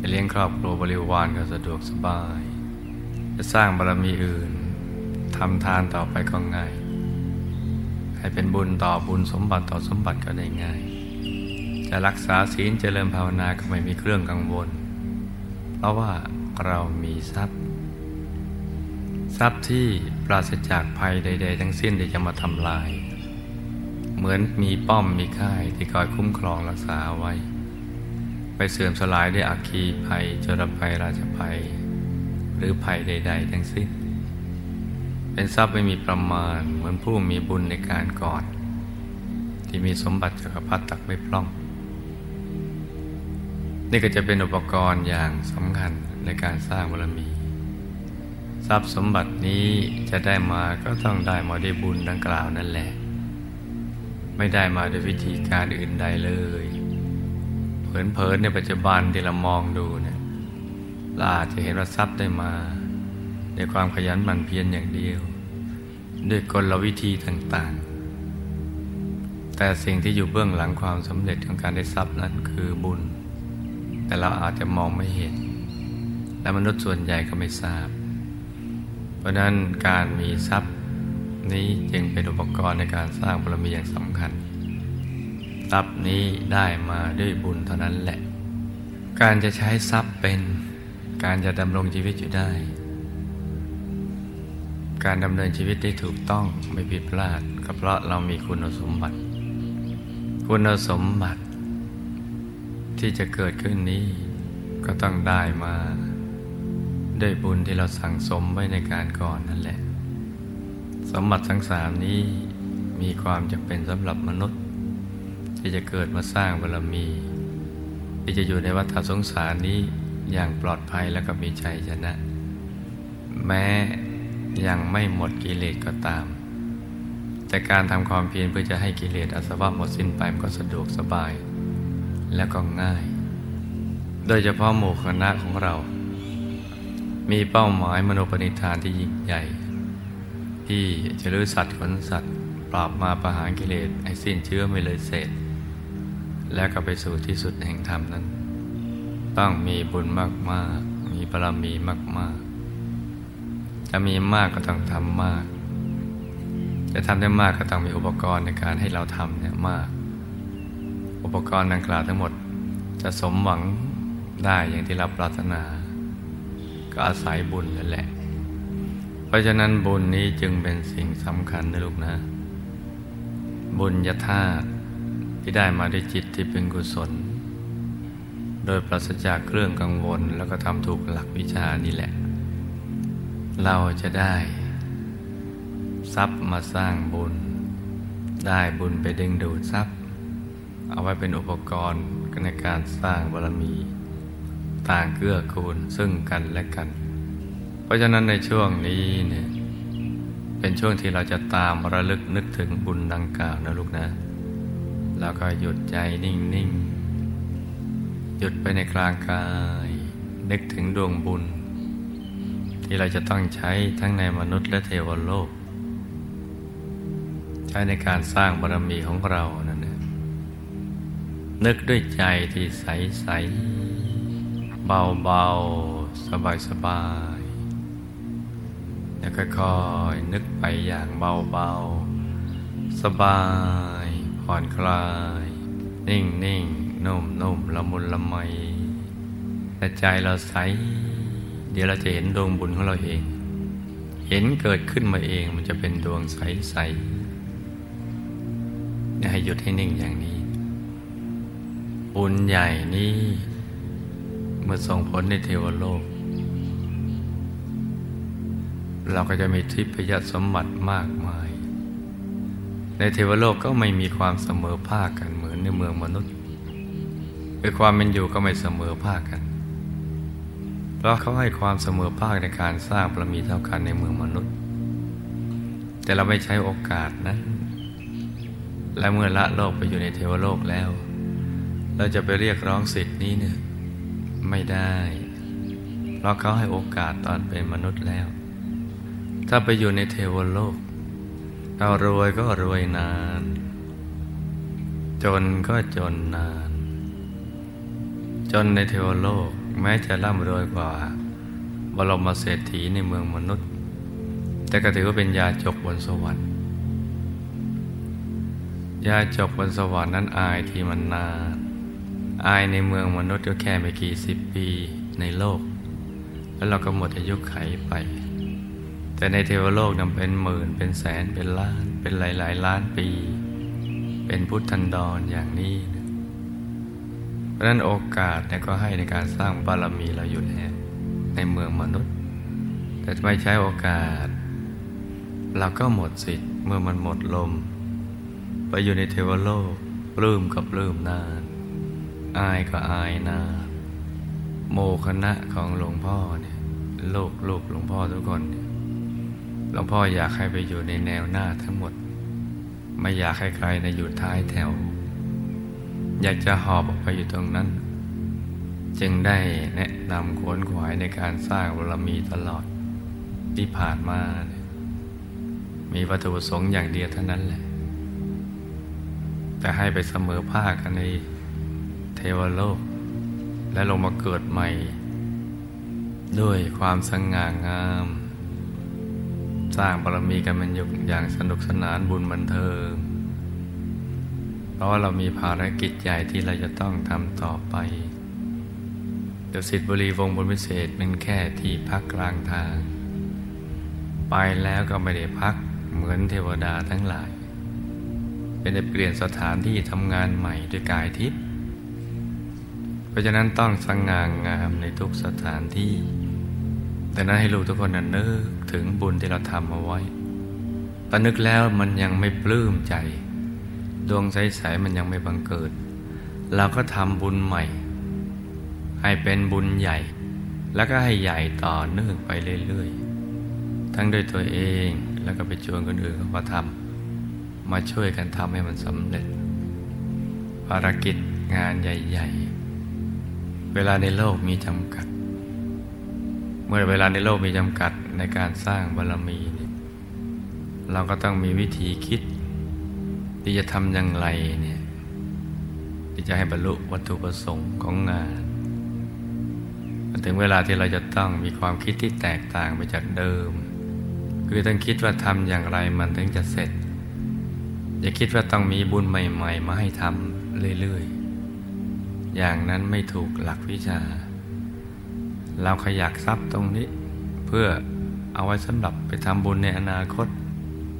จะเลี้ยงครอบครัวบริวารก็สะดวกสบาย จะสร้างบารมีอื่นทำทานต่อไปก็ง่าย ให้เป็นบุญต่อบุญสมบัติต่อสมบัติก็ได้ง่าย จะรักษาศีลเจริญภาวนาก็ไม่มีเครื่องกังวล เพราะว่าเรามีทรัพย์ ทรัพย์ที่ปราศจากภัยใด ๆ ทั้งสิ้นที่จะมาทำลาย เหมือนมีป้อมมีค่ายที่คอยคุ้มครองรักษาไว้ ไปเสื่อมสลายด้วยอัคีภัยจรภัยราชภัย หรือภัยใด ๆ ทั้งสิ้น เป็นทรัพย์ไม่มีประมาณเหมือนผู้มีบุญในการก่อน ที่มีสมบัติจักรพรรดิตักไม่พล่อง นี่ก็จะเป็นอุปกรณ์อย่างสำคัญในการสร้างบารมี ทรัพย์สมบัตินี้จะได้มาก็ต้องได้มาด้วยบุญดังกล่าวนั่นแหละ ไม่ได้มาด้วยวิธีการอื่นใดเลยเผินๆในปัจจุบันที่เรามองดูเนี่ยเราอาจจะเห็นว่าทรัพย์ได้มาในความขยันหมั่นเพียรอย่างเดียว ด้วยกลวิธีต่างๆ แต่สิ่งที่อยู่เบื้องหลังความสำเร็จของการได้ทรัพย์นั้นคือบุญ แต่เราอาจจะมองไม่เห็น และมนุษย์ส่วนใหญ่ก็ไม่ทราบ เพราะนั้นการมีทรัพย์นี้จึงเป็นอุปกรณ์ในการสร้างบารมีอย่างสำคัญ ทรัพย์นี้ได้มาด้วยบุญเท่านั้นแหละ การจะใช้ทรัพย์เป็นการจะดำรงชีวิตอยู่ได้ การดำเนินชีวิตได้ถูกต้องไม่ผิดพลาดก็เพราะเรามีคุณสมบัติ คุณสมบัติที่จะเกิดขึ้นนี้ก็ต้องได้มา ด้วยบุญที่เราสั่งสมไว้ในการก่อนนั่นแหละ สมบัติทั้งสามนี้มีความจำเป็นสำหรับมนุษย์ ที่จะเกิดมาสร้างบารมี ที่จะอยู่ในวัฏสงสารนี้อย่างปลอดภัยและก็มีชัยชนะ แม้ยังไม่หมดกิเลสก็ตาม แต่การทำความเพียรเพื่อจะให้กิเลสอาสวะหมดสิ้นไปมันก็สะดวกสบาย และก็ง่าย โดยเฉพาะหมู่คณะของเรา มีเป้าหมายมโนปณิธานที่ยิ่งใหญ่ ที่จะลื้อสัตว์ขนสัตว์ ปราบมาประหารกิเลสให้สิ้นเชื้อไม่เลยเศษและก็ไปสู่ที่สุดแห่งธรรมนั้น ต้องมีบุญมากๆ มีบารมีมาก ๆ จะมีมากก็ต้องทำมาก จะทำได้มากก็ต้องมีอุปกรณ์ในการให้เราทำเนี่ยมาก อุปกรณ์ดังกล่าวทั้งหมดจะสมหวังได้อย่างที่เราปรารถนา ก็อาศัยบุญนั่นแหละ เพราะฉะนั้นบุญนี้จึงเป็นสิ่งสำคัญนะลูกนะ บุญยธาตุที่ได้มาด้วยจิตที่เป็นกุศล โดยปราศจากเครื่องกังวลแล้วก็ทำถูกหลักวิชานี่แหละ เราจะได้ ทรัพย์มาสร้างบุญ ได้บุญไปดึงดูดทรัพย์ เอาไว้เป็นอุปกรณ์ในการสร้างบารมี ต่างเกื้อกูลซึ่งกันและกัน เพราะฉะนั้นในช่วงนี้เนี่ยเป็นช่วงที่เราจะตามระลึกนึกถึงบุญดังกล่าวนะลูกนะ แล้วก็หยุดใจนิ่ง ๆ หยุดไปในกลางกาย นึกถึงดวงบุญ ที่เราจะต้องใช้ทั้งในมนุษย์และเทวโลก ใช้ในการสร้างบารมีของเรานั่นเองนึกด้วยใจที่ใสใส เบาเบาสบายสบายแล้วค่อยๆนึกไปอย่างเบาเบาสบาย ผ่อนคลาย นิ่งนิ่งนุ่มนุ่มละมุนละไมแต่ใจเราใส เดี๋ยวเราจะเห็นดวงบุญของเราเอง เห็นเกิดขึ้นมาเองมันจะเป็นดวงใสใสให้หยุดให้นิ่งอย่างนี้ บุญใหญ่นี้ มื่อส่งผลในเทวโลก เราก็จะมีทิพยสมบัติมากมาย ในเทวโลกก็ไม่มีความเสมอภาคกันเหมือนในเมืองมนุษย์คือความเป็นอยู่ก็ไม่เสมอภาคกัน เพราะเขาให้ความเสมอภาคในการสร้างบารมีเท่ากันในเมืองมนุษย์ แต่เราไม่ใช้โอกาสนะ และเมื่อละโลกไปอยู่ในเทวโลกแล้ว เราจะไปเรียกร้องสิทธิ์นี้เนี่ย ไม่ได้ เพราะเขาให้โอกาสตอนเป็นมนุษย์แล้ว ถ้าไปอยู่ในเทวโลก เรารวยก็รวยนาน จนก็จนนาน จนในเทวโลกแม้จะร่ำรวยกว่า บรมเศรษฐีในเมืองมนุษย์ แต่ก็ถือว่าเป็นยาจกบนสวรรค์ยาจกบนสวรรค์นั้นอายที่มันนาน อายในเมืองมนุษย์ก็แค่ไม่กี่สิบปีในโลก แล้วเราก็หมดอายุไขไป แต่ในเทวโลกนั้นเป็นหมื่นเป็นแสนเป็นล้าน เป็นหลายๆล้านปี เป็นพุทธันดรออย่างนี้นะเพราะนั้นโอกาสเนี่ยก็ให้ในการสร้างบารมีเราอยู่แล้วในเมืองมนุษย์ แต่ไม่ใช้โอกาส เราก็หมดสิทธิ์เมื่อมันหมดลม ไปอยู่ในเทวโลกปลื้มกับปลื้มนาน อายก็อายนาโมคณะของหลวงพ่อเนี่ยลูกลูกหลวงพ่อทุกคนเนี่ยหลวงพ่ออยากให้ไปอยู่ในแนวหน้าทั้งหมด ไม่อยากให้ใครในอยู่ท้ายแถว อยากจะหอบออกไปอยู่ตรงนั้น จึงได้แนะนำขวนขวายในการสร้างบารมีตลอดที่ผ่านมาเนี่ยมีวัตถุประสงค์อย่างเดียวเท่านั้นแหละ แต่ให้ไปเสมอภาคกันใน เทวโลก และลงมาเกิดใหม่ ด้วยความสง่างาม สร้างบารมีกันมันยู่อย่างสนุกสนานบุญบันเทิง เพราะว่าเรามีภารกิจใหญ่ที่เราจะต้องทำต่อไปเดสิทธิบุรีวงบนพิเศษเป็นแค่ที่พักกลางทาง ไปแล้วก็ไม่ได้พักเหมือนเทวดาทั้งหลาย เป็นได้เปลี่ยนสถานที่ทำงานใหม่ด้วยกายทิพย์ เพราะฉะนั้นต้องสง่างงามในทุกสถานที่แต่นั้นให้ลูกทุกคนนึกถึงบุญที่เราทำเอาไว้ตอนนึกแล้วมันยังไม่ปลื้มใจ ดวงใสๆมันยังไม่บังเกิด เราก็ทำบุญใหม่ ให้เป็นบุญใหญ่ แล้วก็ให้ใหญ่ต่อเนื่องไปเรื่อยๆ ทั้งด้วยตัวเองแล้วก็ไปชวนคนอื่นเขามาทำมาช่วยกันทำให้มันสำเร็จ ภารกิจงานใหญ่ ๆ เวลาในโลกมีจำกัด เมื่อเวลาในโลกมีจำกัดในการสร้างบารมีเนี่ยเราก็ต้องมีวิธีคิด ที่จะทำอย่างไรเนี่ยที่จะให้บรรลุวัตถุประสงค์ของงานมันถึงเวลาที่เราจะต้องมีความคิดที่แตกต่างไปจากเดิม คือต้องคิดว่าทำอย่างไรมันถึงจะเสร็จ อย่าคิดว่าต้องมีบุญใหม่ ๆ มาให้ทำเรื่อยๆ อย่างนั้นไม่ถูกหลักวิชา เราขยักทรัพย์ตรงนี้ เพื่อเอาไว้สำหรับไปทำบุญในอนาคต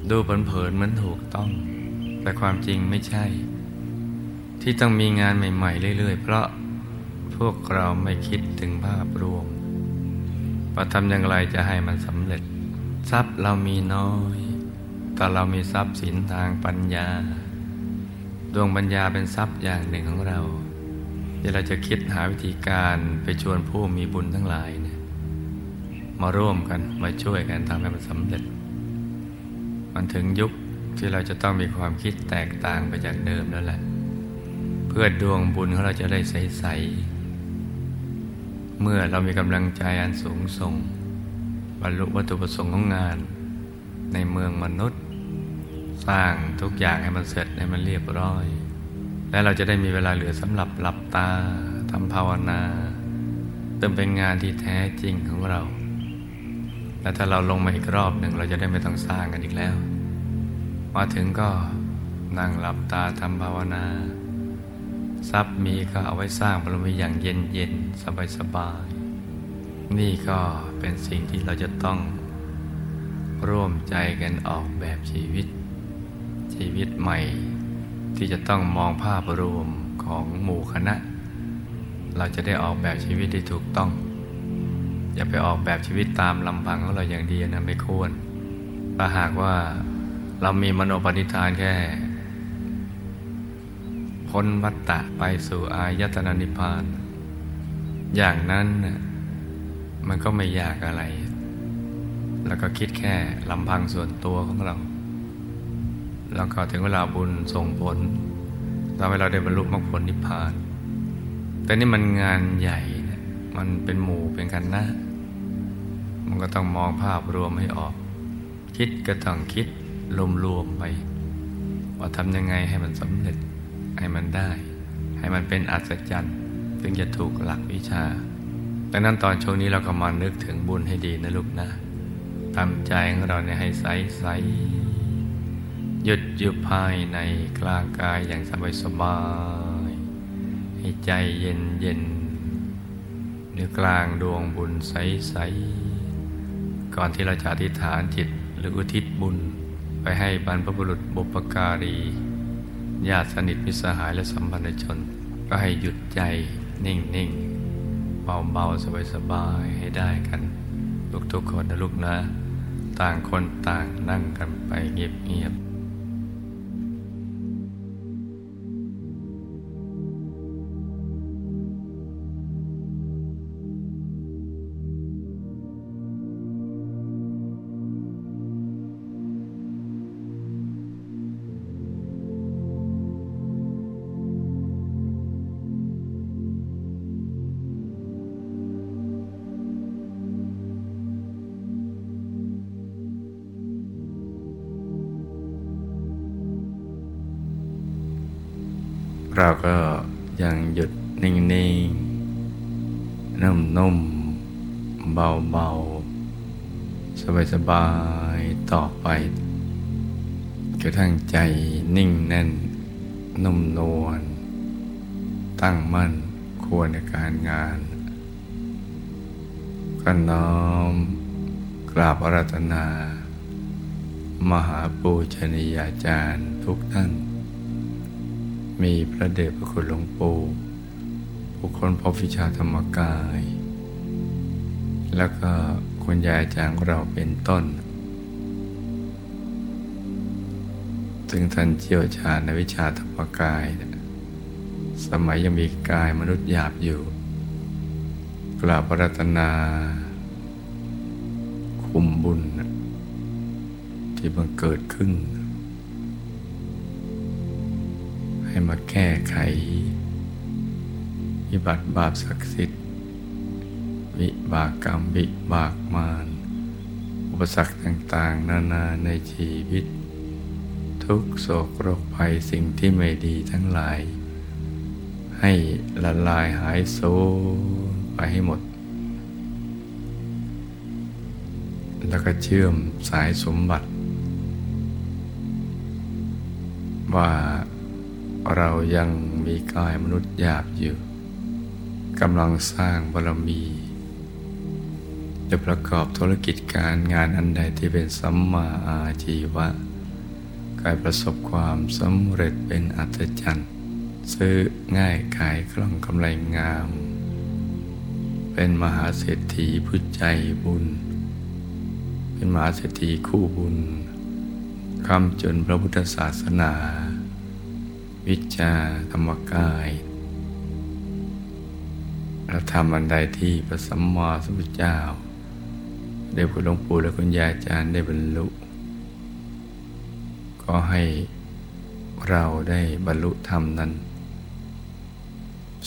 ดูเผินๆเหมือนถูกต้อง แต่ความจริงไม่ใช่ ที่ต้องมีงานใหม่ๆเรื่อยๆ เพราะพวกเราไม่คิดถึงภาพรวมว่าทำอย่างไรจะให้มันสำเร็จ ทรัพย์เรามีน้อย แต่เรามีทรัพย์สินทางปัญญา ดวงปัญญาเป็นทรัพย์อย่างหนึ่งของเรา ที่เราจะคิดหาวิธีการไปชวนผู้มีบุญทั้งหลายเนี่ยมาร่วมกันมาช่วยกันทำให้มันสำเร็จ มันถึงยุคที่เราจะต้องมีความคิดแตกต่างไปจากเดิมแล้วแหละ เพื่อดวงบุญของเราจะได้ใสๆเมื่อเรามีกำลังใจอันสูงส่ง บรรลุวัตถุประสงค์ของงาน ในเมืองมนุษย์ สร้างทุกอย่างให้มันเสร็จให้มันเรียบร้อย และเราจะได้มีเวลาเหลือสำหรับหลับตาทำภาวนาเติมเป็นงานที่แท้จริงของเรา และถ้าเราลงมาอีกรอบหนึ่งเราจะได้ไม่ต้องสร้างกันอีกแล้ว มาถึงก็นั่งหลับตาทำภาวนา ทรัพย์มีก็เอาไว้สร้างบารมีอย่างเย็นเย็นสบายสบาย นี่ก็เป็นสิ่งที่เราจะต้องร่วมใจกันออกแบบชีวิต ชีวิตใหม่ ที่จะต้องมองภาพรวมของหมู่คณะ เราจะได้ออกแบบชีวิตที่ถูกต้อง อย่าไปออกแบบชีวิตตามลำพังของเราอย่างเดียวนะไม่ควรถ้าหากว่าเรามีมโนปณิธานแค่ พ้นวัฏฏะไปสู่อายตนะนิพพาน อย่างนั้นมันก็ไม่ยากอะไร แล้วก็คิดแค่ลำพังส่วนตัวของเรา แล้วก็ถึงเวลาบุญส่งผลทำให้เราได้บรรลุมรรคผลนิพพาน แต่นี่มันงานใหญ่นะมันเป็นหมู่เป็นกันนะมันก็ต้องมองภาพรวมให้ออก คิดก็ต้องคิดรวมๆไป ว่าทำยังไงให้มันสำเร็จ ให้มันได้ ให้มันเป็นอัศจรรย์ถึงจะถูกหลักวิชาดังนั้นตอนช่วงนี้เราก็มานึกถึงบุญให้ดีนะลูกนะทำใจของเราเนี่ยให้ใสใส หยุดอยู่ภายในกลางกายอย่างสบายสบายให้ใจเย็นเย็นในกลางดวงบุญใสใสก่อนที่เราจะอธิษฐานจิตหรืออุทิศบุญไปให้บรรพบุรุษบุปการี ญาติสนิทมิสหายและสัมพันธชน ก็ให้หยุดใจนิ่งนิ่งเบาเบาสบายสบายให้ได้กันลูกทุกคนนะลูกนะ ต่างคนต่างนั่งกันไปเงียบๆ เราก็ยังหยุดนิ่งๆ นุ่มๆ เบาๆ สบายๆ ต่อไปกระทั่งใจนิ่งแน่น นุ่มนวลตั้งมั่นควรในการงานก็น้อมกราบอารัตนา มหาปูชนียาจารย์ทุกท่าน มีพระเดชพระคุณหลวงปู่ผู้คนพบวิชาธรรมกาย แล้วก็คุณยายอาจารย์เราเป็นต้น ถึงท่านเชี่ยวชาญในวิชาธรรมกาย สมัยยังมีกายมนุษย์หยาบอยู่ กราบพระรัตนา คุมบุญ ที่บังเกิดขึ้น ให้มาแก้ไข วิบัติบาปศักดิ์สิทธิ์ วิบากกรรมวิบากมารอุปสรรคต่างๆ นานาในชีวิต ทุกโศกโรคภัยสิ่งที่ไม่ดีทั้งหลาย ให้ละลายหายโซไปให้หมด แล้วก็เชื่อมสายสมบัติว่า เรายังมีกายมนุษย์หยาบอยู่กำลังสร้างบารมีจะประกอบธุรกิจการงานอันใดที่เป็นสัมมาอาชีวะกายประสบความสำเร็จเป็นอัศจรรย์ซื้อง่ายขายคล่องกำไรงาม เป็นมหาเศรษฐีผู้ใจบุญ เป็นมหาเศรษฐีคู่บุญคำจนพระพุทธศาสนา วิชาธรรมกายเราทำอันใดที่พระสัมมาสัมพุทธเจ้า ได้พูดหลวงปู่และคุณยายอาจารย์ได้บรรลุ ก็ให้เราได้บรรลุธรรมนั้น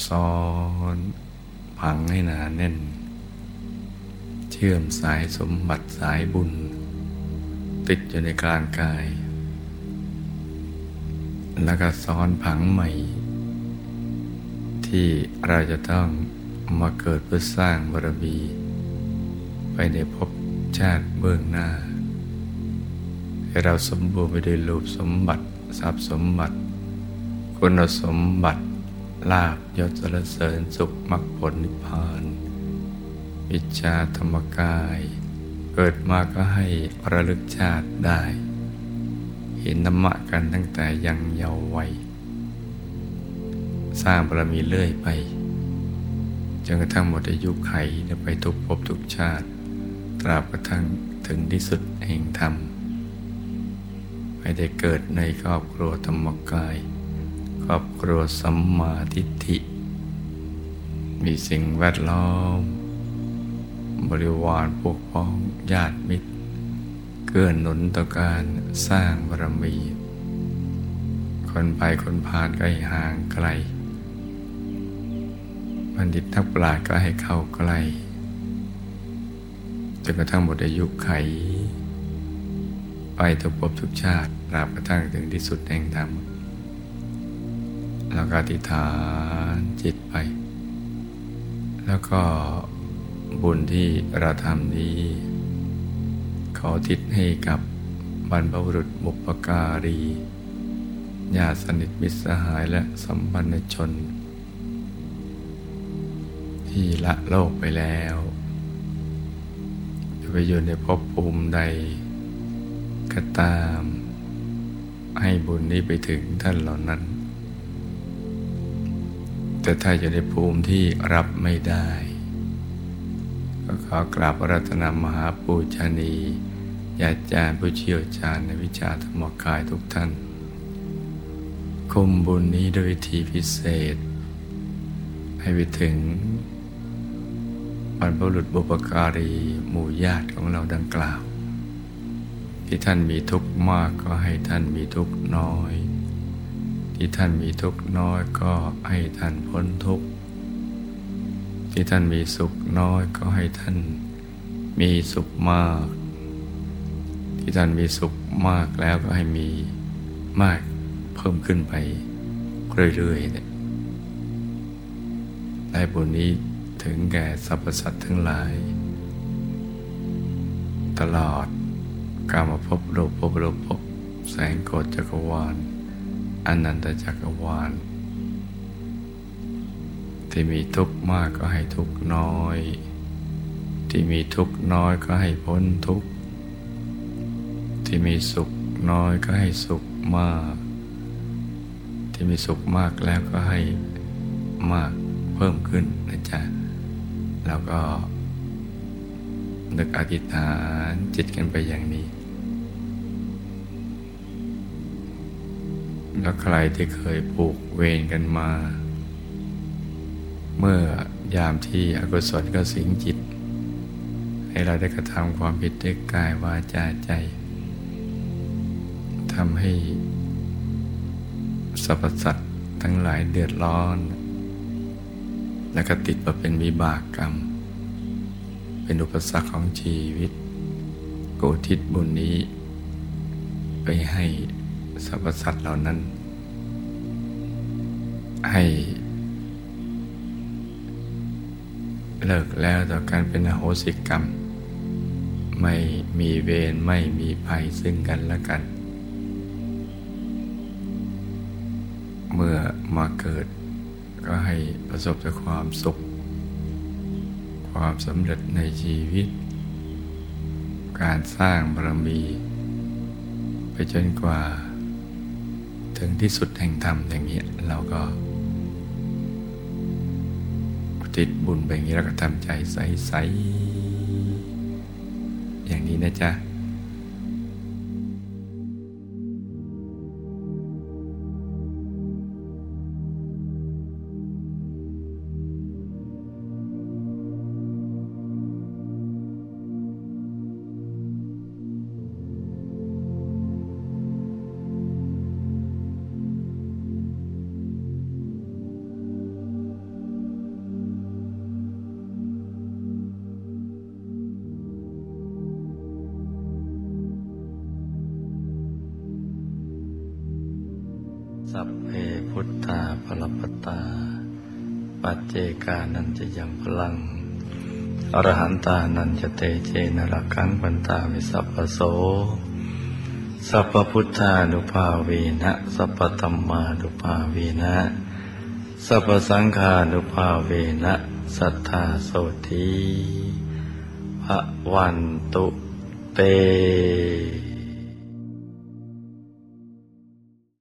ซ้อนผังให้หนาแน่น เชื่อมสายสมบัติสายบุญ ติดอยู่ในกลางกาย แล้วก็ซ้อนผังใหม่ ที่เราจะต้องมาเกิดเพื่อสร้างบารมี ไปในภพชาติเบื้องหน้า ให้เราสมบูรณ์ไปด้วยรูปสมบัติทรัพย์สมบัติ คุณสมบัติลาบยศสรเสริญสุขมรรคผลนิพพานวิชาธรรมกาย เกิดมาก็ให้ระลึกชาติได้ เห็นธรรมะกันตั้งแต่ยังเยาว์วัย สร้างบารมีเลื่อยไปจนกระทั่งหมดอายุไขไปทุกภพทุกชาติ ตราบกระทั่งถึงที่สุดแห่งธรรมไม่ได้เกิดในครอบครัวธรรมกาย ครอบครัวสัมมาทิฏฐิ มีสิ่งแวดล้อม บริวารพวกพ้องญาติมิตร เกื้อหนุนต่อการสร้างบารมี คนไปคนผ่านก็ให้ห่างไกล บัณฑิตนักปราชญ์ก็ให้เข้าใกล้จนกระทั่งหมดอายุไข ไปทุกภพทุกชาติตราบกระทั่งถึงที่สุดแห่งธรรมแล้วก็อธิษฐานจิตไป แล้วก็บุญที่เราทำนี้ ขอทิศให้กับบรรพบุรุษบุปการีญาติสนิทมิตรสหายและสัมพันธชน ที่ละโลกไปแล้ว จะไปอยู่ในภพภูมิใดก็ตาม ให้บุญนี้ไปถึงท่านเหล่านั้น แต่ถ้าอยู่ในภูมิที่รับไม่ได้ ก็ขอกราบรัตนามหาปูชนีญาจารย์ผู้เชี่ยวชาญในวิชาธรรมกายทุกท่าน คุมบุญนี้โดยวิธีพิเศษ ให้ไปถึงบรรพบุรุษบุปการีหมู่ญาติของเราดังกล่าว ที่ท่านมีทุกข์มากก็ให้ท่านมีทุกข์น้อย ที่ท่านมีทุกข์น้อยก็ให้ท่านพ้นทุกข์ ที่ท่านมีสุขน้อยก็ให้ท่านมีสุขมาก ที่ท่านมีสุขมากแล้วก็ให้มีมากเพิ่มขึ้นไปเรื่อยๆเนี่ยได้บุญนี้ถึงแก่สรรพสัตว์ทั้งหลาย ตลอดกามาพบโลกพบโลกพบแสงโกฏจักรวาลอนันตจักรวาล ที่มีทุกข์มากก็ให้ทุกข์น้อย ที่มีทุกข์น้อยก็ให้พ้นทุกข์ ที่มีสุขน้อยก็ให้สุขมาก ที่มีสุขมากแล้วก็ให้มากเพิ่มขึ้นนะจ๊ะ แล้วก็ นึกอธิษฐานจิตกันไปอย่างนี้ แล้วใครที่เคยผูกเวรกันมา เมื่อยามที่อกุศลก็สิงจิต ให้เราได้กระทำความผิดด้วยกายวาจาใจทำให้สรรพสัตว์ทั้งหลายเดือดร้อน แล้วก็ติดมาเป็นวิบากกรรม เป็นอุปสรรคของชีวิตโกทิศบุญนี้ ไปให้สรรพสัตว์เหล่านั้น ให้ เลิกแล้วต่อการเป็นอโหสิกรรม ไม่มีเวรไม่มีภัยซึ่งกันและกัน เมื่อมาเกิดก็ให้ประสบแต่ความสุข ความสำเร็จในชีวิต การสร้างบารมี ไปจนกว่า ถึงที่สุดแห่งธรรมอย่างนี้เราก็ ติดบุญไปอย่างนี้แล้วก็ทำใจใส ๆ อย่างนี้นะจ๊ะ กานันจะยังพลัง อรหันตานันจะเตเจนรักังปันตาวิสัพพโส สัพพพุทธานุภาเวนะสัพพธรรมานุภาเวนะสัพพสังฆานุภาเวนะสัทธาโสทีพระวันตุเต